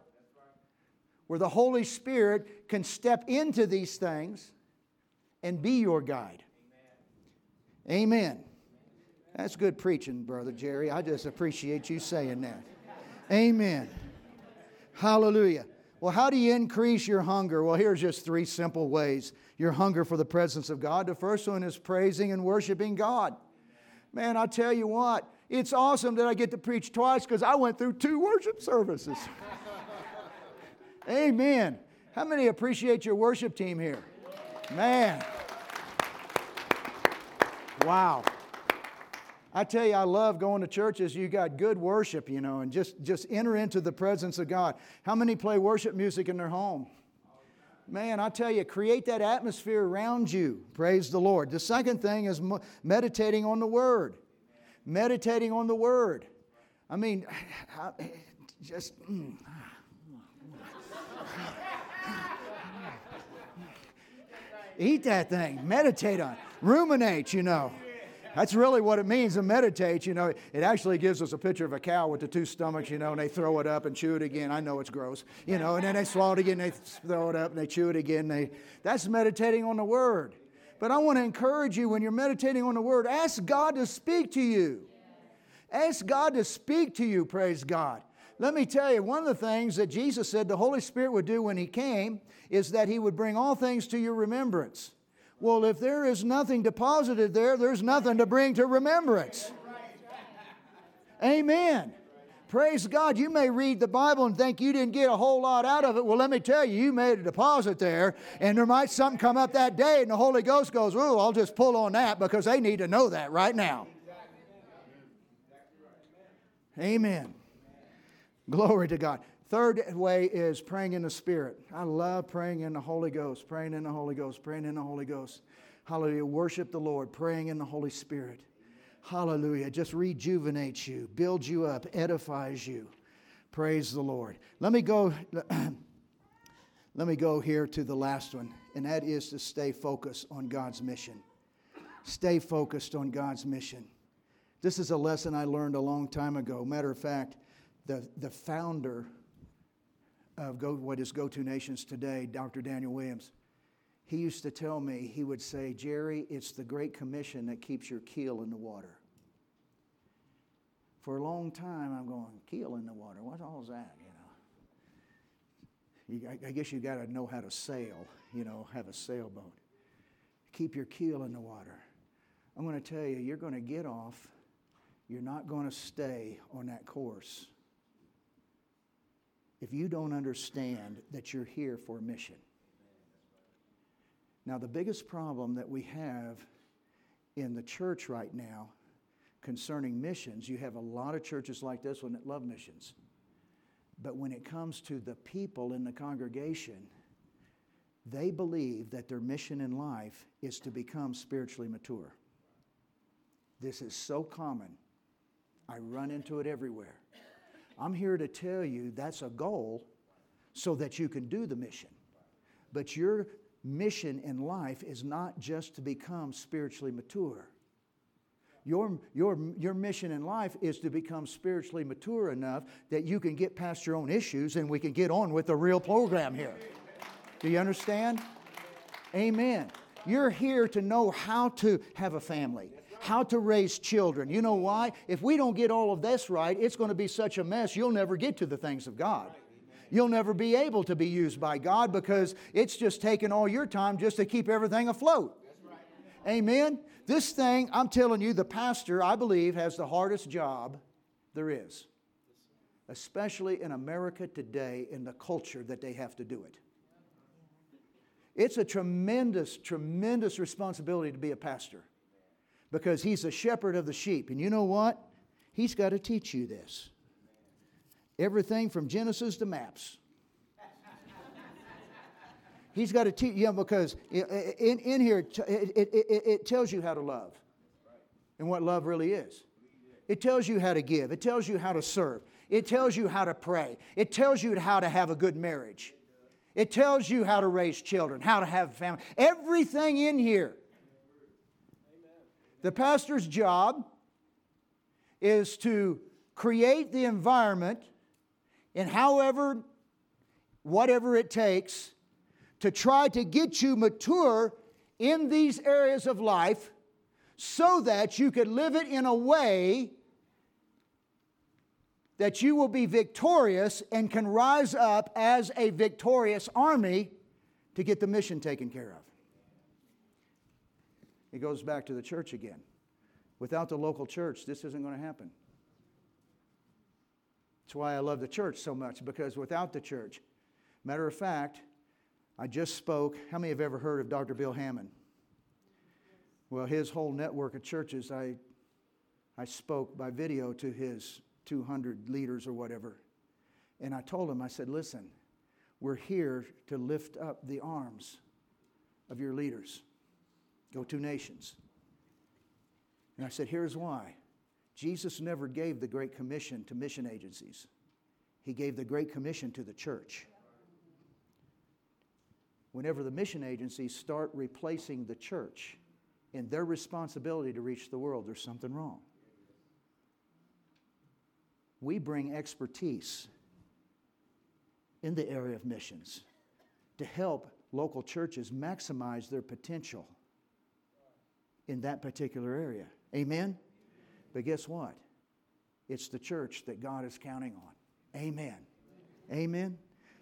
A: where the Holy Spirit can step into these things and be your guide. Amen. That's good preaching, Brother Jerry. I just appreciate you saying that. Amen. Hallelujah. Well, how do you increase your hunger? Well, here's just three simple ways your hunger for the presence of God. The first one is praising and worshiping God. Man, I tell you what, it's awesome that I get to preach twice because I went through two worship services. Amen. How many appreciate your worship team here? Man. Wow. I tell you, I love going to churches. You got good worship, you know, and just, just enter into the presence of God. How many play worship music in their home? Man, I tell you, create that atmosphere around you. Praise the Lord. The second thing is meditating on the Word. Meditating on the Word. I mean, just. Mm. Eat that thing, meditate on it, ruminate, you know. That's really what it means to meditate. You know, it actually gives us a picture of a cow with the two stomachs, you know, and they throw it up and chew it again. I know it's gross, you know, and then they swallow it again, they throw it up and they chew it again. They, that's meditating on the Word. But I want to encourage you when you're meditating on the Word, ask God to speak to you. Ask God to speak to you, praise God. Let me tell you, one of the things that Jesus said the Holy Spirit would do when He came is that He would bring all things to your remembrance. Well, if there is nothing deposited there, there's nothing to bring to remembrance. Amen. Praise God. You may read the Bible and think you didn't get a whole lot out of it. Well, let me tell you, you made a deposit there, and there might something come up that day, and the Holy Ghost goes, Oh, I'll just pull on that because they need to know that right now. Amen. Glory to God. Third way is praying in the Spirit. I love praying in the Holy Ghost, praying in the Holy Ghost, praying in the Holy Ghost. Hallelujah. Worship the Lord, praying in the Holy Spirit. Hallelujah. Just rejuvenates you, builds you up, edifies you. Praise the Lord. Let me go. Let me go here to the last one, and that is to stay focused on God's mission. Stay focused on God's mission. This is a lesson I learned a long time ago. Matter of fact, the, the founder of Go, what is Go To Nations today, Dr. Daniel Williams, he used to tell me, he would say, Jerry, it's the Great Commission that keeps your keel in the water. For a long time, I'm going, keel in the water. What all is that, you know? You, I, I guess you got to know how to sail, you know, have a sailboat. Keep your keel in the water. I'm going to tell you, you're going to get off. You're not going to stay on that course if you don't understand that you're here for a mission. Now, the biggest problem that we have in the church right now concerning missions, you have a lot of churches like this one that love missions. But when it comes to the people in the congregation, they believe that their mission in life is to become spiritually mature. This is so common. I run into it everywhere. I'm here to tell you that's a goal so that you can do the mission. But your mission in life is not just to become spiritually mature. Your, your, your mission in life is to become spiritually mature enough that you can get past your own issues and we can get on with the real program here. Do you understand? Amen. You're here to know how to have a family, how to raise children. You know why? If we don't get all of this right, it's going to be such a mess, you'll never get to the things of God you'll never be able to be used by God because it's just taking all your time just to keep everything afloat. Amen. This thing, I'm telling you, the pastor, I believe, has the hardest job there is, especially in America today in the culture that they have to do it. It's a tremendous, tremendous responsibility to be a pastor because he's a shepherd of the sheep. And you know what? He's got to teach you this. Everything from Genesis to maps. He's got to teach, yeah, because in, in here it, it, it, it tells you how to love and what love really is. It tells you how to give, it tells you how to serve, it tells you how to pray, it tells you how to have a good marriage, it tells you how to raise children, how to have a family. Everything in here. The pastor's job is to create the environment and however, whatever it takes to try to get you mature in these areas of life so that you can live it in a way that you will be victorious and can rise up as a victorious army to get the mission taken care of. It goes back to the church again. Without the local church, this isn't going to happen. That's why I love the church so much, because without the church, matter of fact, I just spoke. How many have ever heard of Dr. Bill Hamon? Well, his whole network of churches, I, I spoke by video to his 200 leaders or whatever. And I told him, I said, listen, we're here to lift up the arms of your leaders. Go to nations. And I said, here's why. Jesus never gave the Great Commission to mission agencies, He gave the Great Commission to the church. Whenever the mission agencies start replacing the church in their responsibility to reach the world, there's something wrong. We bring expertise in the area of missions to help local churches maximize their potential in that particular area. Amen? But guess what? It's the church that God is counting on. Amen. Amen.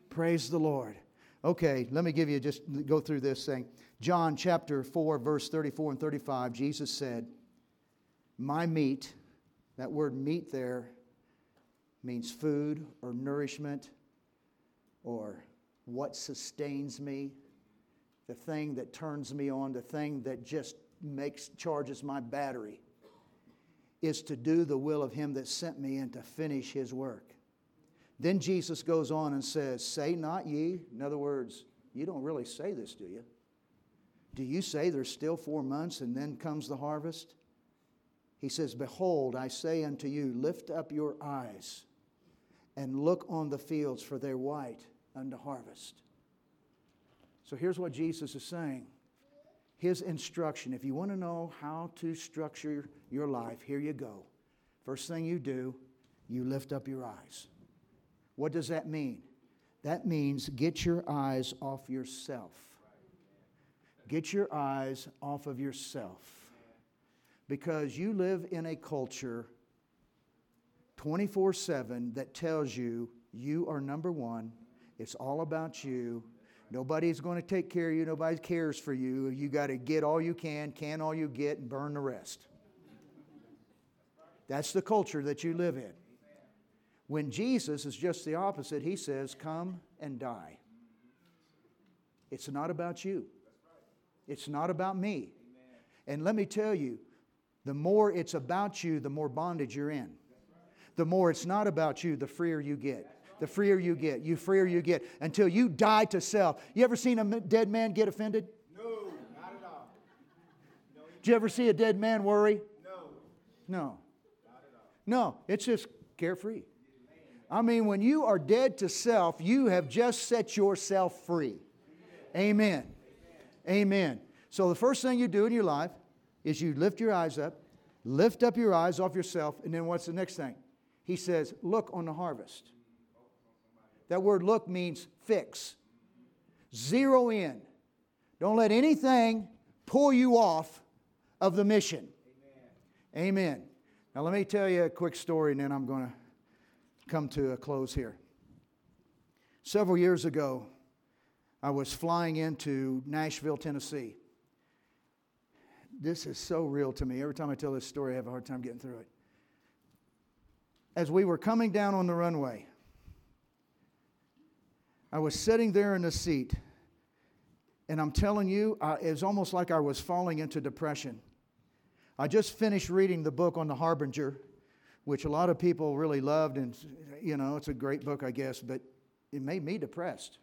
A: Praise the Lord. Okay, let me give you just go through this thing. John chapter 4, verse 34 and 35, Jesus said, My meat, that word meat there means food or nourishment or what sustains me, the thing that turns me on, the thing that just makes charges my battery is to do the will of him that sent me and to finish his work. Then Jesus goes on and says, Say not ye. In other words, you don't really say this, do you? Do you say there's still four months and then comes the harvest? He says, Behold, I say unto you, lift up your eyes and look on the fields, for they're white unto harvest. So here's what Jesus is saying His instruction. If you want to know how to structure your life, here you go. First thing you do, you lift up your eyes. What does that mean? That means get your eyes off yourself. Get your eyes off of yourself. Because you live in a culture 24 7 that tells you you are number one. It's all about you. Nobody's going to take care of you. Nobody cares for you. You got to get all you can, can all you get, and burn the rest. That's the culture that you live in. When Jesus is just the opposite, he says, Come and die. It's not about you, it's not about me. And let me tell you, the more it's about you, the more bondage you're in. The more it's not about you, the freer you get. The freer you get, you freer you get until you die to self. You ever seen a dead man get offended?
B: No, not at all.
A: No, Did you ever see a dead man worry?
B: No.
A: No. No, it's just carefree. I mean, when you are dead to self, you have just set yourself free. Amen. Amen. So, the first thing you do in your life is you lift your eyes up, lift up your eyes off yourself, and then what's the next thing? He says, Look on the harvest. That word look means fix, zero in. Don't let anything pull you off of the mission. Amen. Amen. Now, let me tell you a quick story, and then I'm going to come to a close here. Several years ago, I was flying into Nashville, Tennessee. This is so real to me. Every time I tell this story, I have a hard time getting through it. As we were coming down on the runway, I was sitting there in the seat, and I'm telling you, I, it was almost like I was falling into depression. I just finished reading the book on the Harbinger which a lot of people really loved, and you know, it's a great book, I guess, but it made me depressed.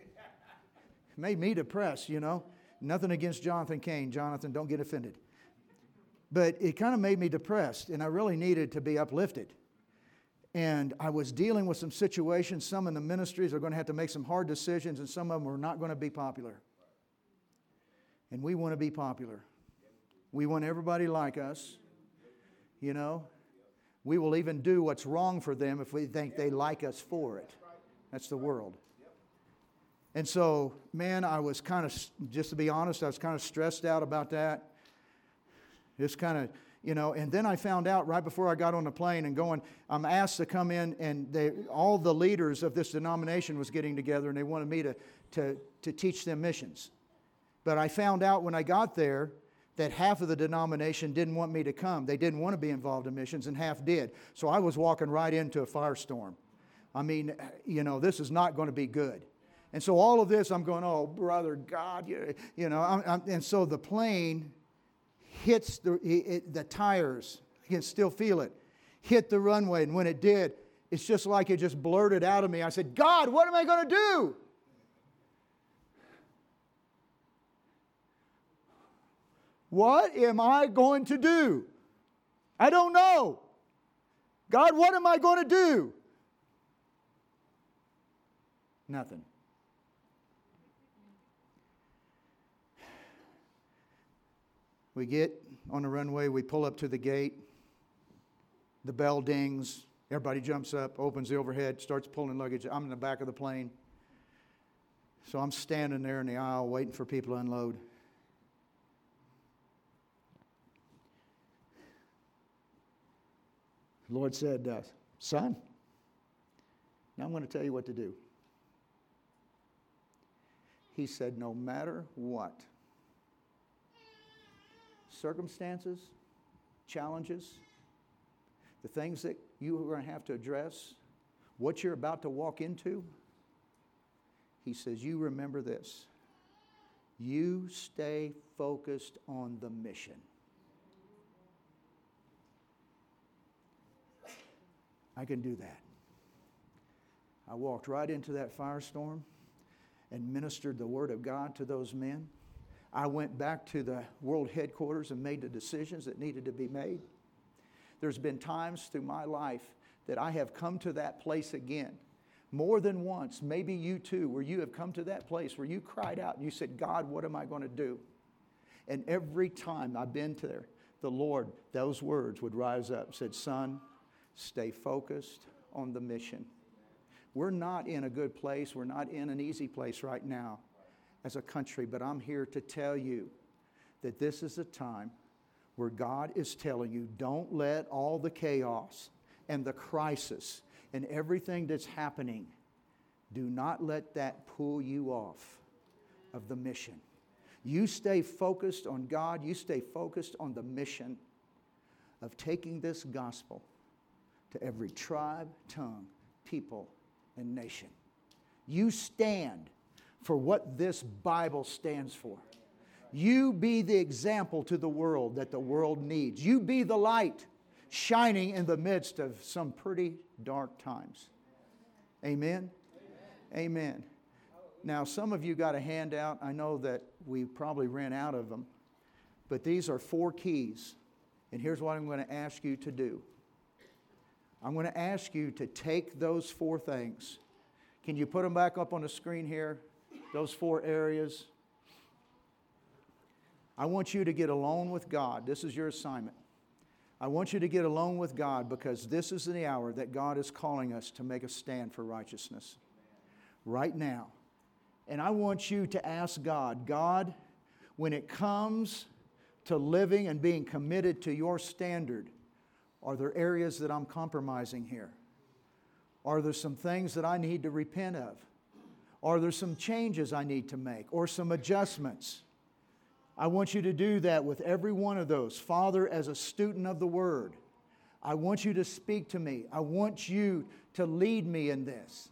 A: It made me depressed, you know. Nothing against Jonathan Cahn. Jonathan, don't get offended. But it kind of made me depressed, and I really needed to be uplifted. And I was dealing with some situations. Some in the ministries are going to have to make some hard decisions, and some of them are not going to be popular. And we want to be popular. We want everybody like us, you know. We will even do what's wrong for them if we think they like us for it. That's the world. And so, man, I was kind of, just to be honest, I was kind of stressed out about that. Just kind of, you know, and then I found out right before I got on the plane and going, I'm asked to come in, and they, all the leaders of this denomination was getting together, and they wanted me to, to, to teach them missions. But I found out when I got there that half of the denomination didn't want me to come. They didn't want to be involved in missions, and half did. So I was walking right into a firestorm. I mean, you know, this is not going to be good. And so all of this, I'm going, oh, brother, God, you, you know. I'm, I'm, and so the plane hits the, it, the tires. You can still feel it. Hit the runway, and when it did, it's just like it just blurted out of me. I said, God, what am I going to do? What am I going to do? I don't know. God, what am I going to do? Nothing. We get on the runway, we pull up to the gate, the bell dings, everybody jumps up, opens the overhead, starts pulling luggage. I'm in the back of the plane. So I'm standing there in the aisle waiting for people to unload. The Lord said, uh, Son, now I'm going to tell you what to do. He said, No matter what, circumstances, challenges, the things that you are going to have to address, what you're about to walk into, he says, You remember this. You stay focused on the mission. I can do that. I walked right into that firestorm and ministered the Word of God to those men. I went back to the world headquarters and made the decisions that needed to be made. There's been times through my life that I have come to that place again. More than once, maybe you too, where you have come to that place where you cried out and you said, God, what am I going to do? And every time I've been there, the Lord, those words would rise up, said, Son, stay focused on the mission. We're not in a good place. We're not in an easy place right now as a country, but I'm here to tell you that this is a time where God is telling you don't let all the chaos and the crisis and everything that's happening, do not let that pull you off of the mission. You stay focused on God, you stay focused on the mission of taking this gospel to every tribe, tongue, people, and nation. You stand for what this Bible stands for. You be the example to the world that the world needs. You be the light shining in the midst of some pretty dark times. Amen? Amen. Amen. Now, some of you got a handout. I know that we probably ran out of them, but these are four keys. And here's what I'm going to ask you to do I'm going to ask you to take those four things. Can you put them back up on the screen here? Those four areas. I want you to get alone with God. This is your assignment. I want you to get alone with God because this is the hour that God is calling us to make a stand for righteousness. Right now. And I want you to ask God, God, when it comes to living and being committed to your standard, are there areas that I'm compromising here? Are there some things that I need to repent of? Are there some changes I need to make or some adjustments? I want you to do that with every one of those. Father, as a student of the Word, I want you to speak to me. I want you to lead me in this.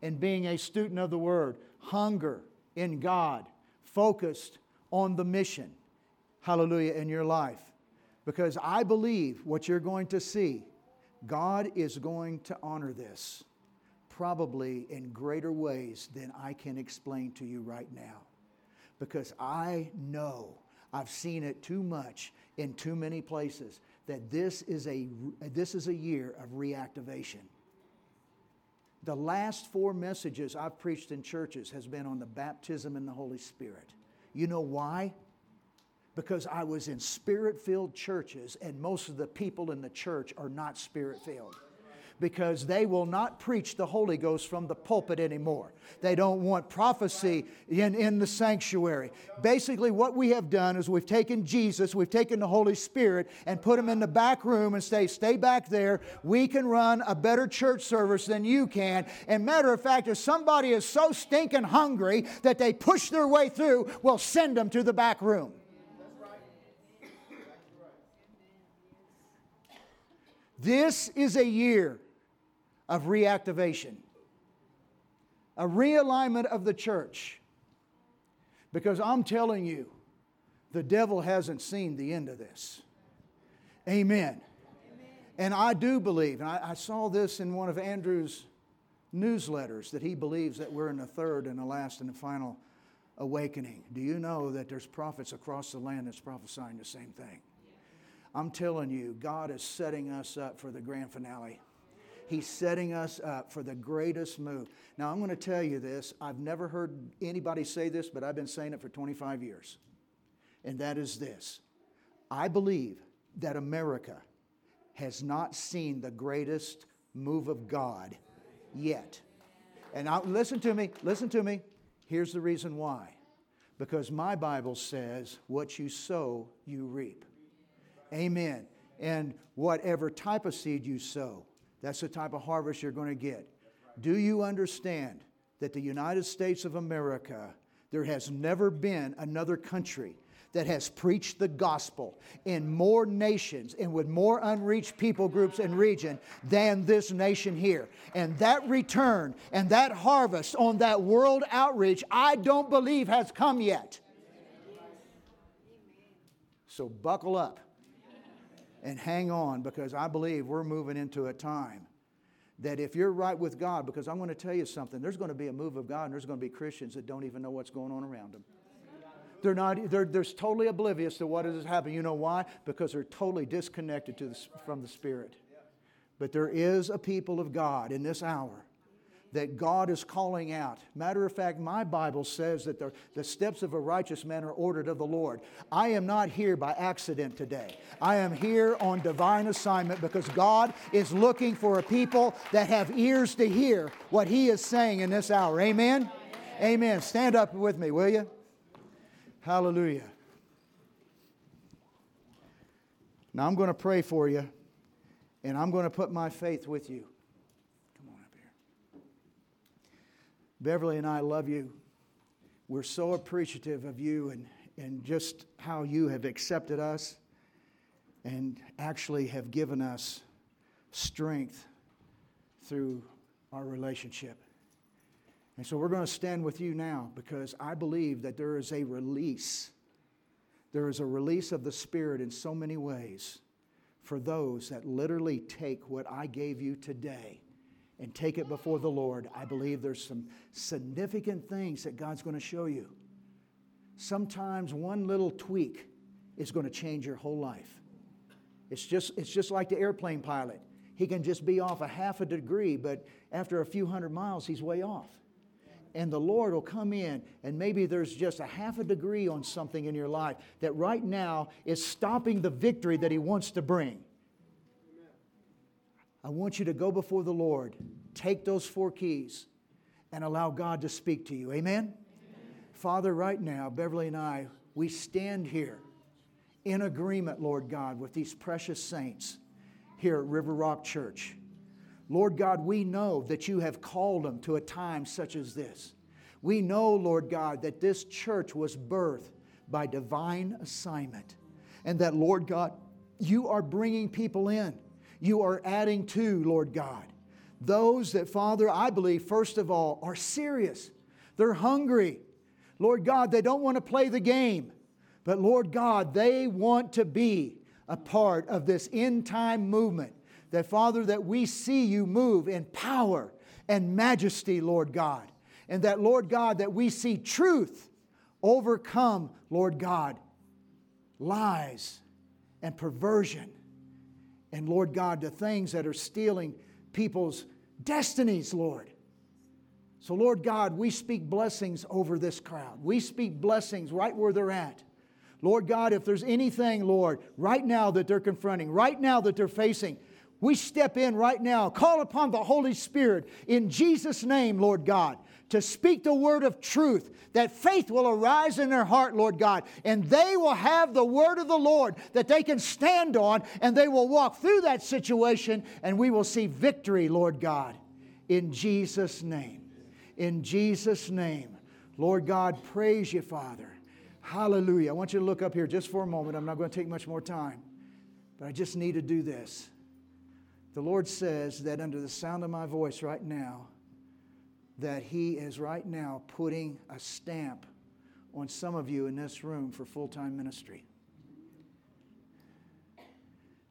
A: In being a student of the Word, hunger in God, focused on the mission. Hallelujah, in your life because I believe what you're going to see, God is going to honor this probably in greater ways than I can explain to you right now. Because I know I've seen it too much in too many places that this is a, this is a year of reactivation. The last four messages I've preached in churches has been on the baptism in the Holy Spirit. You know why? Because I was in spirit filled churches, and most of the people in the church are not spirit filled because they will not preach the Holy Ghost from the pulpit anymore. They don't want prophecy in, in the sanctuary. Basically, what we have done is we've taken Jesus, we've taken the Holy Spirit, and put him in the back room and say, Stay back there. We can run a better church service than you can. And matter of fact, if somebody is so stinking hungry that they push their way through, we'll send them to the back room. This is a year of reactivation, a realignment of the church. Because I'm telling you, the devil hasn't seen the end of this. Amen. Amen. And I do believe, and I, I, saw this in one of Andrew's newsletters, that he believes that we're in the third and the last and the final awakening. Do you know that there's prophets across the land that's prophesying the same thing? I'm telling you, God is setting us up for the grand finale. He's setting us up for the greatest move. Now, I'm going to tell you this. I've never heard anybody say this, but I've been saying it for 25 years. And that is this I believe that America has not seen the greatest move of God yet. And now, listen to me, listen to me. Here's the reason why. Because my Bible says, what you sow, you reap. Amen. And whatever type of seed you sow, that's the type of harvest you're going to get. Do you understand that the United States of America, there has never been another country that has preached the gospel in more nations and with more unreached people groups and region than this nation here. And that return and that harvest on that world outreach, I don't believe has come yet. So buckle up and hang on because I believe we're moving into a time that if you're right with God, because I'm going to tell you something, there's going to be a move of God and there's going to be Christians that don't even know what's going on around them. They're, not, they're, they're totally oblivious to what is happening. You know why? Because they're totally disconnected to the, from the Spirit. But there is a people of God in this hour that God is calling out. Matter of fact, my Bible says that the, the steps of a righteous man are ordered of the Lord. I am not here by accident today. I am here on divine assignment because God is looking for a people that have ears to hear what He is saying in this hour. Amen? Amen. Amen. Stand up with me, will you? Hallelujah. Now I'm going to pray for you, and I'm going to put my faith with you. Beverly and I love you. We're so appreciative of you and, and just how you have accepted us and actually have given us strength through our relationship. And so we're going to stand with you now because I believe that there is a release. There is a release of the Spirit in so many ways for those that literally take what I gave you today and take it before the Lord, I believe there's some significant things that God's going to show you. Sometimes one little tweak is going to change your whole life. It's just, it's just like the airplane pilot. He can just be off a half a degree, but after a few hundred miles, he's way off. And the Lord will come in, and maybe there's just a half a degree on something in your life that right now is stopping the victory that He wants to bring. I want you to go before the Lord, take those four keys, and allow God to speak to you. Amen? Amen? Father, right now, Beverly and I, we stand here in agreement, Lord God, with these precious saints here at River Rock Church. Lord God, we know that you have called them to a time such as this. We know, Lord God, that this church was birthed by divine assignment. And that, Lord God, you are bringing people in you are adding to, Lord God. Those that, Father, I believe, first of all, are serious. They're hungry. Lord God, they don't want to play the game, but Lord God, they want to be a part of this end time movement. That, Father, that we see you move in power and majesty, Lord God. And that, Lord God, that we see truth overcome, Lord God, lies and perversion and Lord God, the things that are stealing people's destinies, Lord. So, Lord God, we speak blessings over this crowd. We speak blessings right where they're at. Lord God, if there's anything, Lord, right now that they're confronting, right now that they're facing, we step in right now, call upon the Holy Spirit in Jesus' name, Lord God, to speak the word of truth, that faith will arise in their heart, Lord God, and they will have the word of the Lord that they can stand on, and they will walk through that situation, and we will see victory, Lord God, in Jesus' name. In Jesus' name. Lord God, praise you, Father. Hallelujah. I want you to look up here just for a moment. I'm not going to take much more time, but I just need to do this. The Lord says that under the sound of my voice right now, that He is right now putting a stamp on some of you in this room for full time ministry.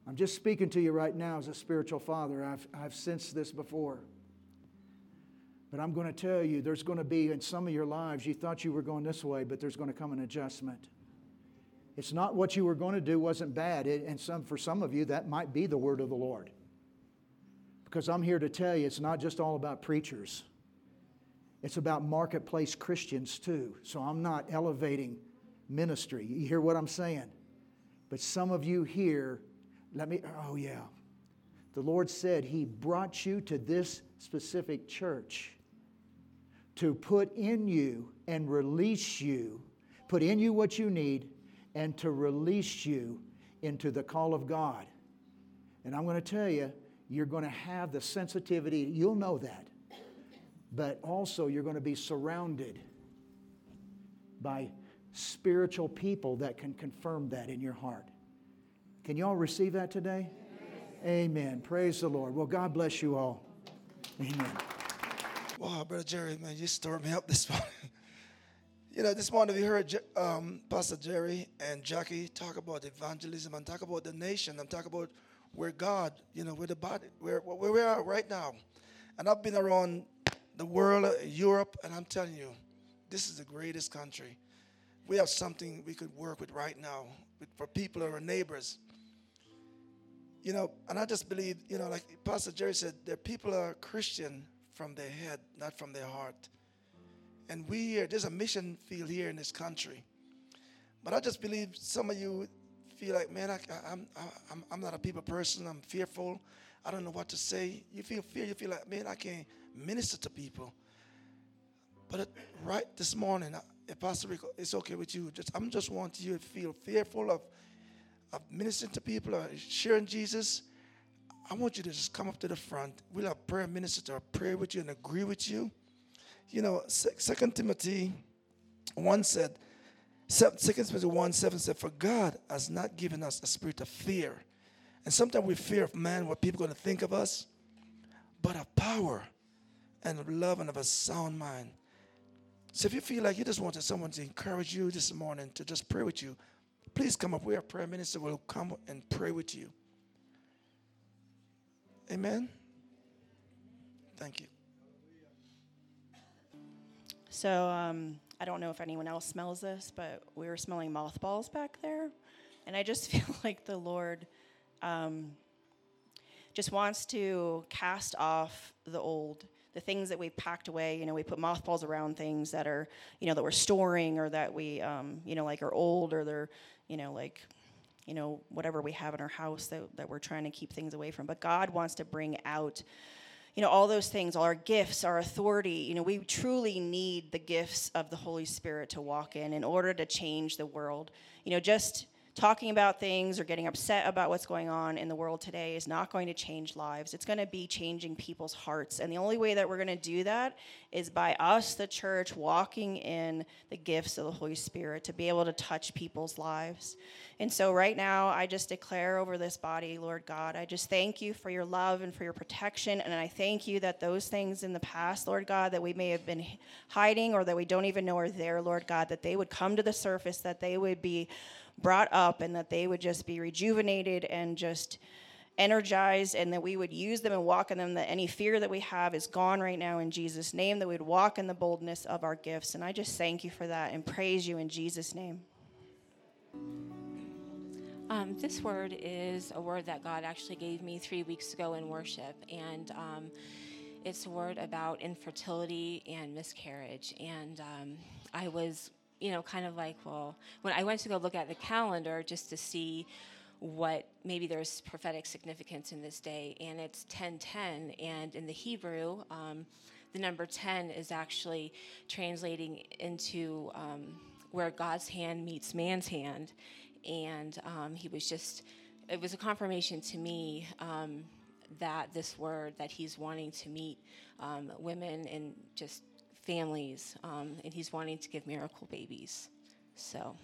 A: I'm just speaking to you right now as a spiritual father. I've, I've sensed this before. But I'm going to tell you, there's going to be in some of your lives, you thought you were going this way, but there's going to come an adjustment. It's not what you were going to do wasn't bad. It, and some, for some of you, that might be the word of the Lord. Because I'm here to tell you, it's not just all about preachers. It's about marketplace Christians too. So I'm not elevating ministry. You hear what I'm saying? But some of you here, let me, oh yeah. The Lord said He brought you to this specific church to put in you and release you, put in you what you need, and to release you into the call of God. And I'm going to tell you, you're going to have the sensitivity, you'll know that but also you're going to be surrounded by spiritual people that can confirm that in your heart. Can you all receive that today? Amen. Praise the Lord. Well, God bless you all. Amen.
B: Wow, Brother Jerry, man, you stirred me up this morning. you know, this morning we heard um, Pastor Jerry and Jackie talk about evangelism and talk about the nation and talk about where God, you know, where the body, where, where we are right now. And I've been around the world, Europe, and I'm telling you, this is the greatest country. We have something we could work with right now with, for people or neighbors. You know, and I just believe, you know, like Pastor Jerry said, that people are Christian from their head, not from their heart. And we here, there's a mission field here in this country. But I just believe some of you feel like, man, I, I'm, I'm, I'm not a people person. I'm fearful. I don't know what to say. You feel fear. You feel like, man, I can't minister to people. But uh, right this morning, if Pastor Rico, it's okay with you. Just I'm just wanting you to feel fearful of, of ministering to people or sharing Jesus. I want you to just come up to the front. We'll have prayer minister to pray with you and agree with you. You know, Second Timothy 1 said, Second Timothy 1 7 said, For God has not given us a spirit of fear. And sometimes we fear of man, what people are going to think of us, but of power and of love and of a sound mind. So if you feel like you just wanted someone to encourage you this morning to just pray with you, please come up. We have prayer minister will come and pray with you. Amen. Thank you.
C: So um, I don't know if anyone else smells this, but we were smelling mothballs back there, and I just feel like the Lord um, just wants to cast off the old the things that we've packed away. You know, we put mothballs around things that are, you know, that we're storing or that we, um, you know, like are old or they're, you know, like, you know, whatever we have in our house that, that we're trying to keep things away from. But God wants to bring out, you know, all those things, all our gifts, our authority. You know, we truly need the gifts of the Holy Spirit to walk in in order to change the world. You know, just talking about things or getting upset about what's going on in the world today is not going to change lives. It's going to be changing people's hearts. And the only way that we're going to do that is by us, the church, walking in the gifts of the Holy Spirit to be able to touch people's lives. And so, right now, I just declare over this body, Lord God, I just thank you for your love and for your protection. And I thank you that those things in the past, Lord God, that we may have been hiding or that we don't even know are there, Lord God, that they would come to the surface, that they would be brought up and that they would just be rejuvenated and just energized and that we would use them and walk in them that any fear that we have is gone right now in jesus name that we'd walk in the boldness of our gifts. And i just thank you for that and praise you in jesus name.
D: Um, this word is a word that god actually gave me three weeks ago in worship and um, it's a word about infertility and miscarriage. And um, i was you know, kind of like, well, when I went to go look at the calendar just to see what maybe there's prophetic significance in this day, and it's 1010, and in the Hebrew, um, the number 10 is actually translating into um, where God's hand meets man's hand, and um, he was just, it was a confirmation to me um, that this word that he's wanting to meet um, women and just families, um, and he's wanting to give miracle babies. So.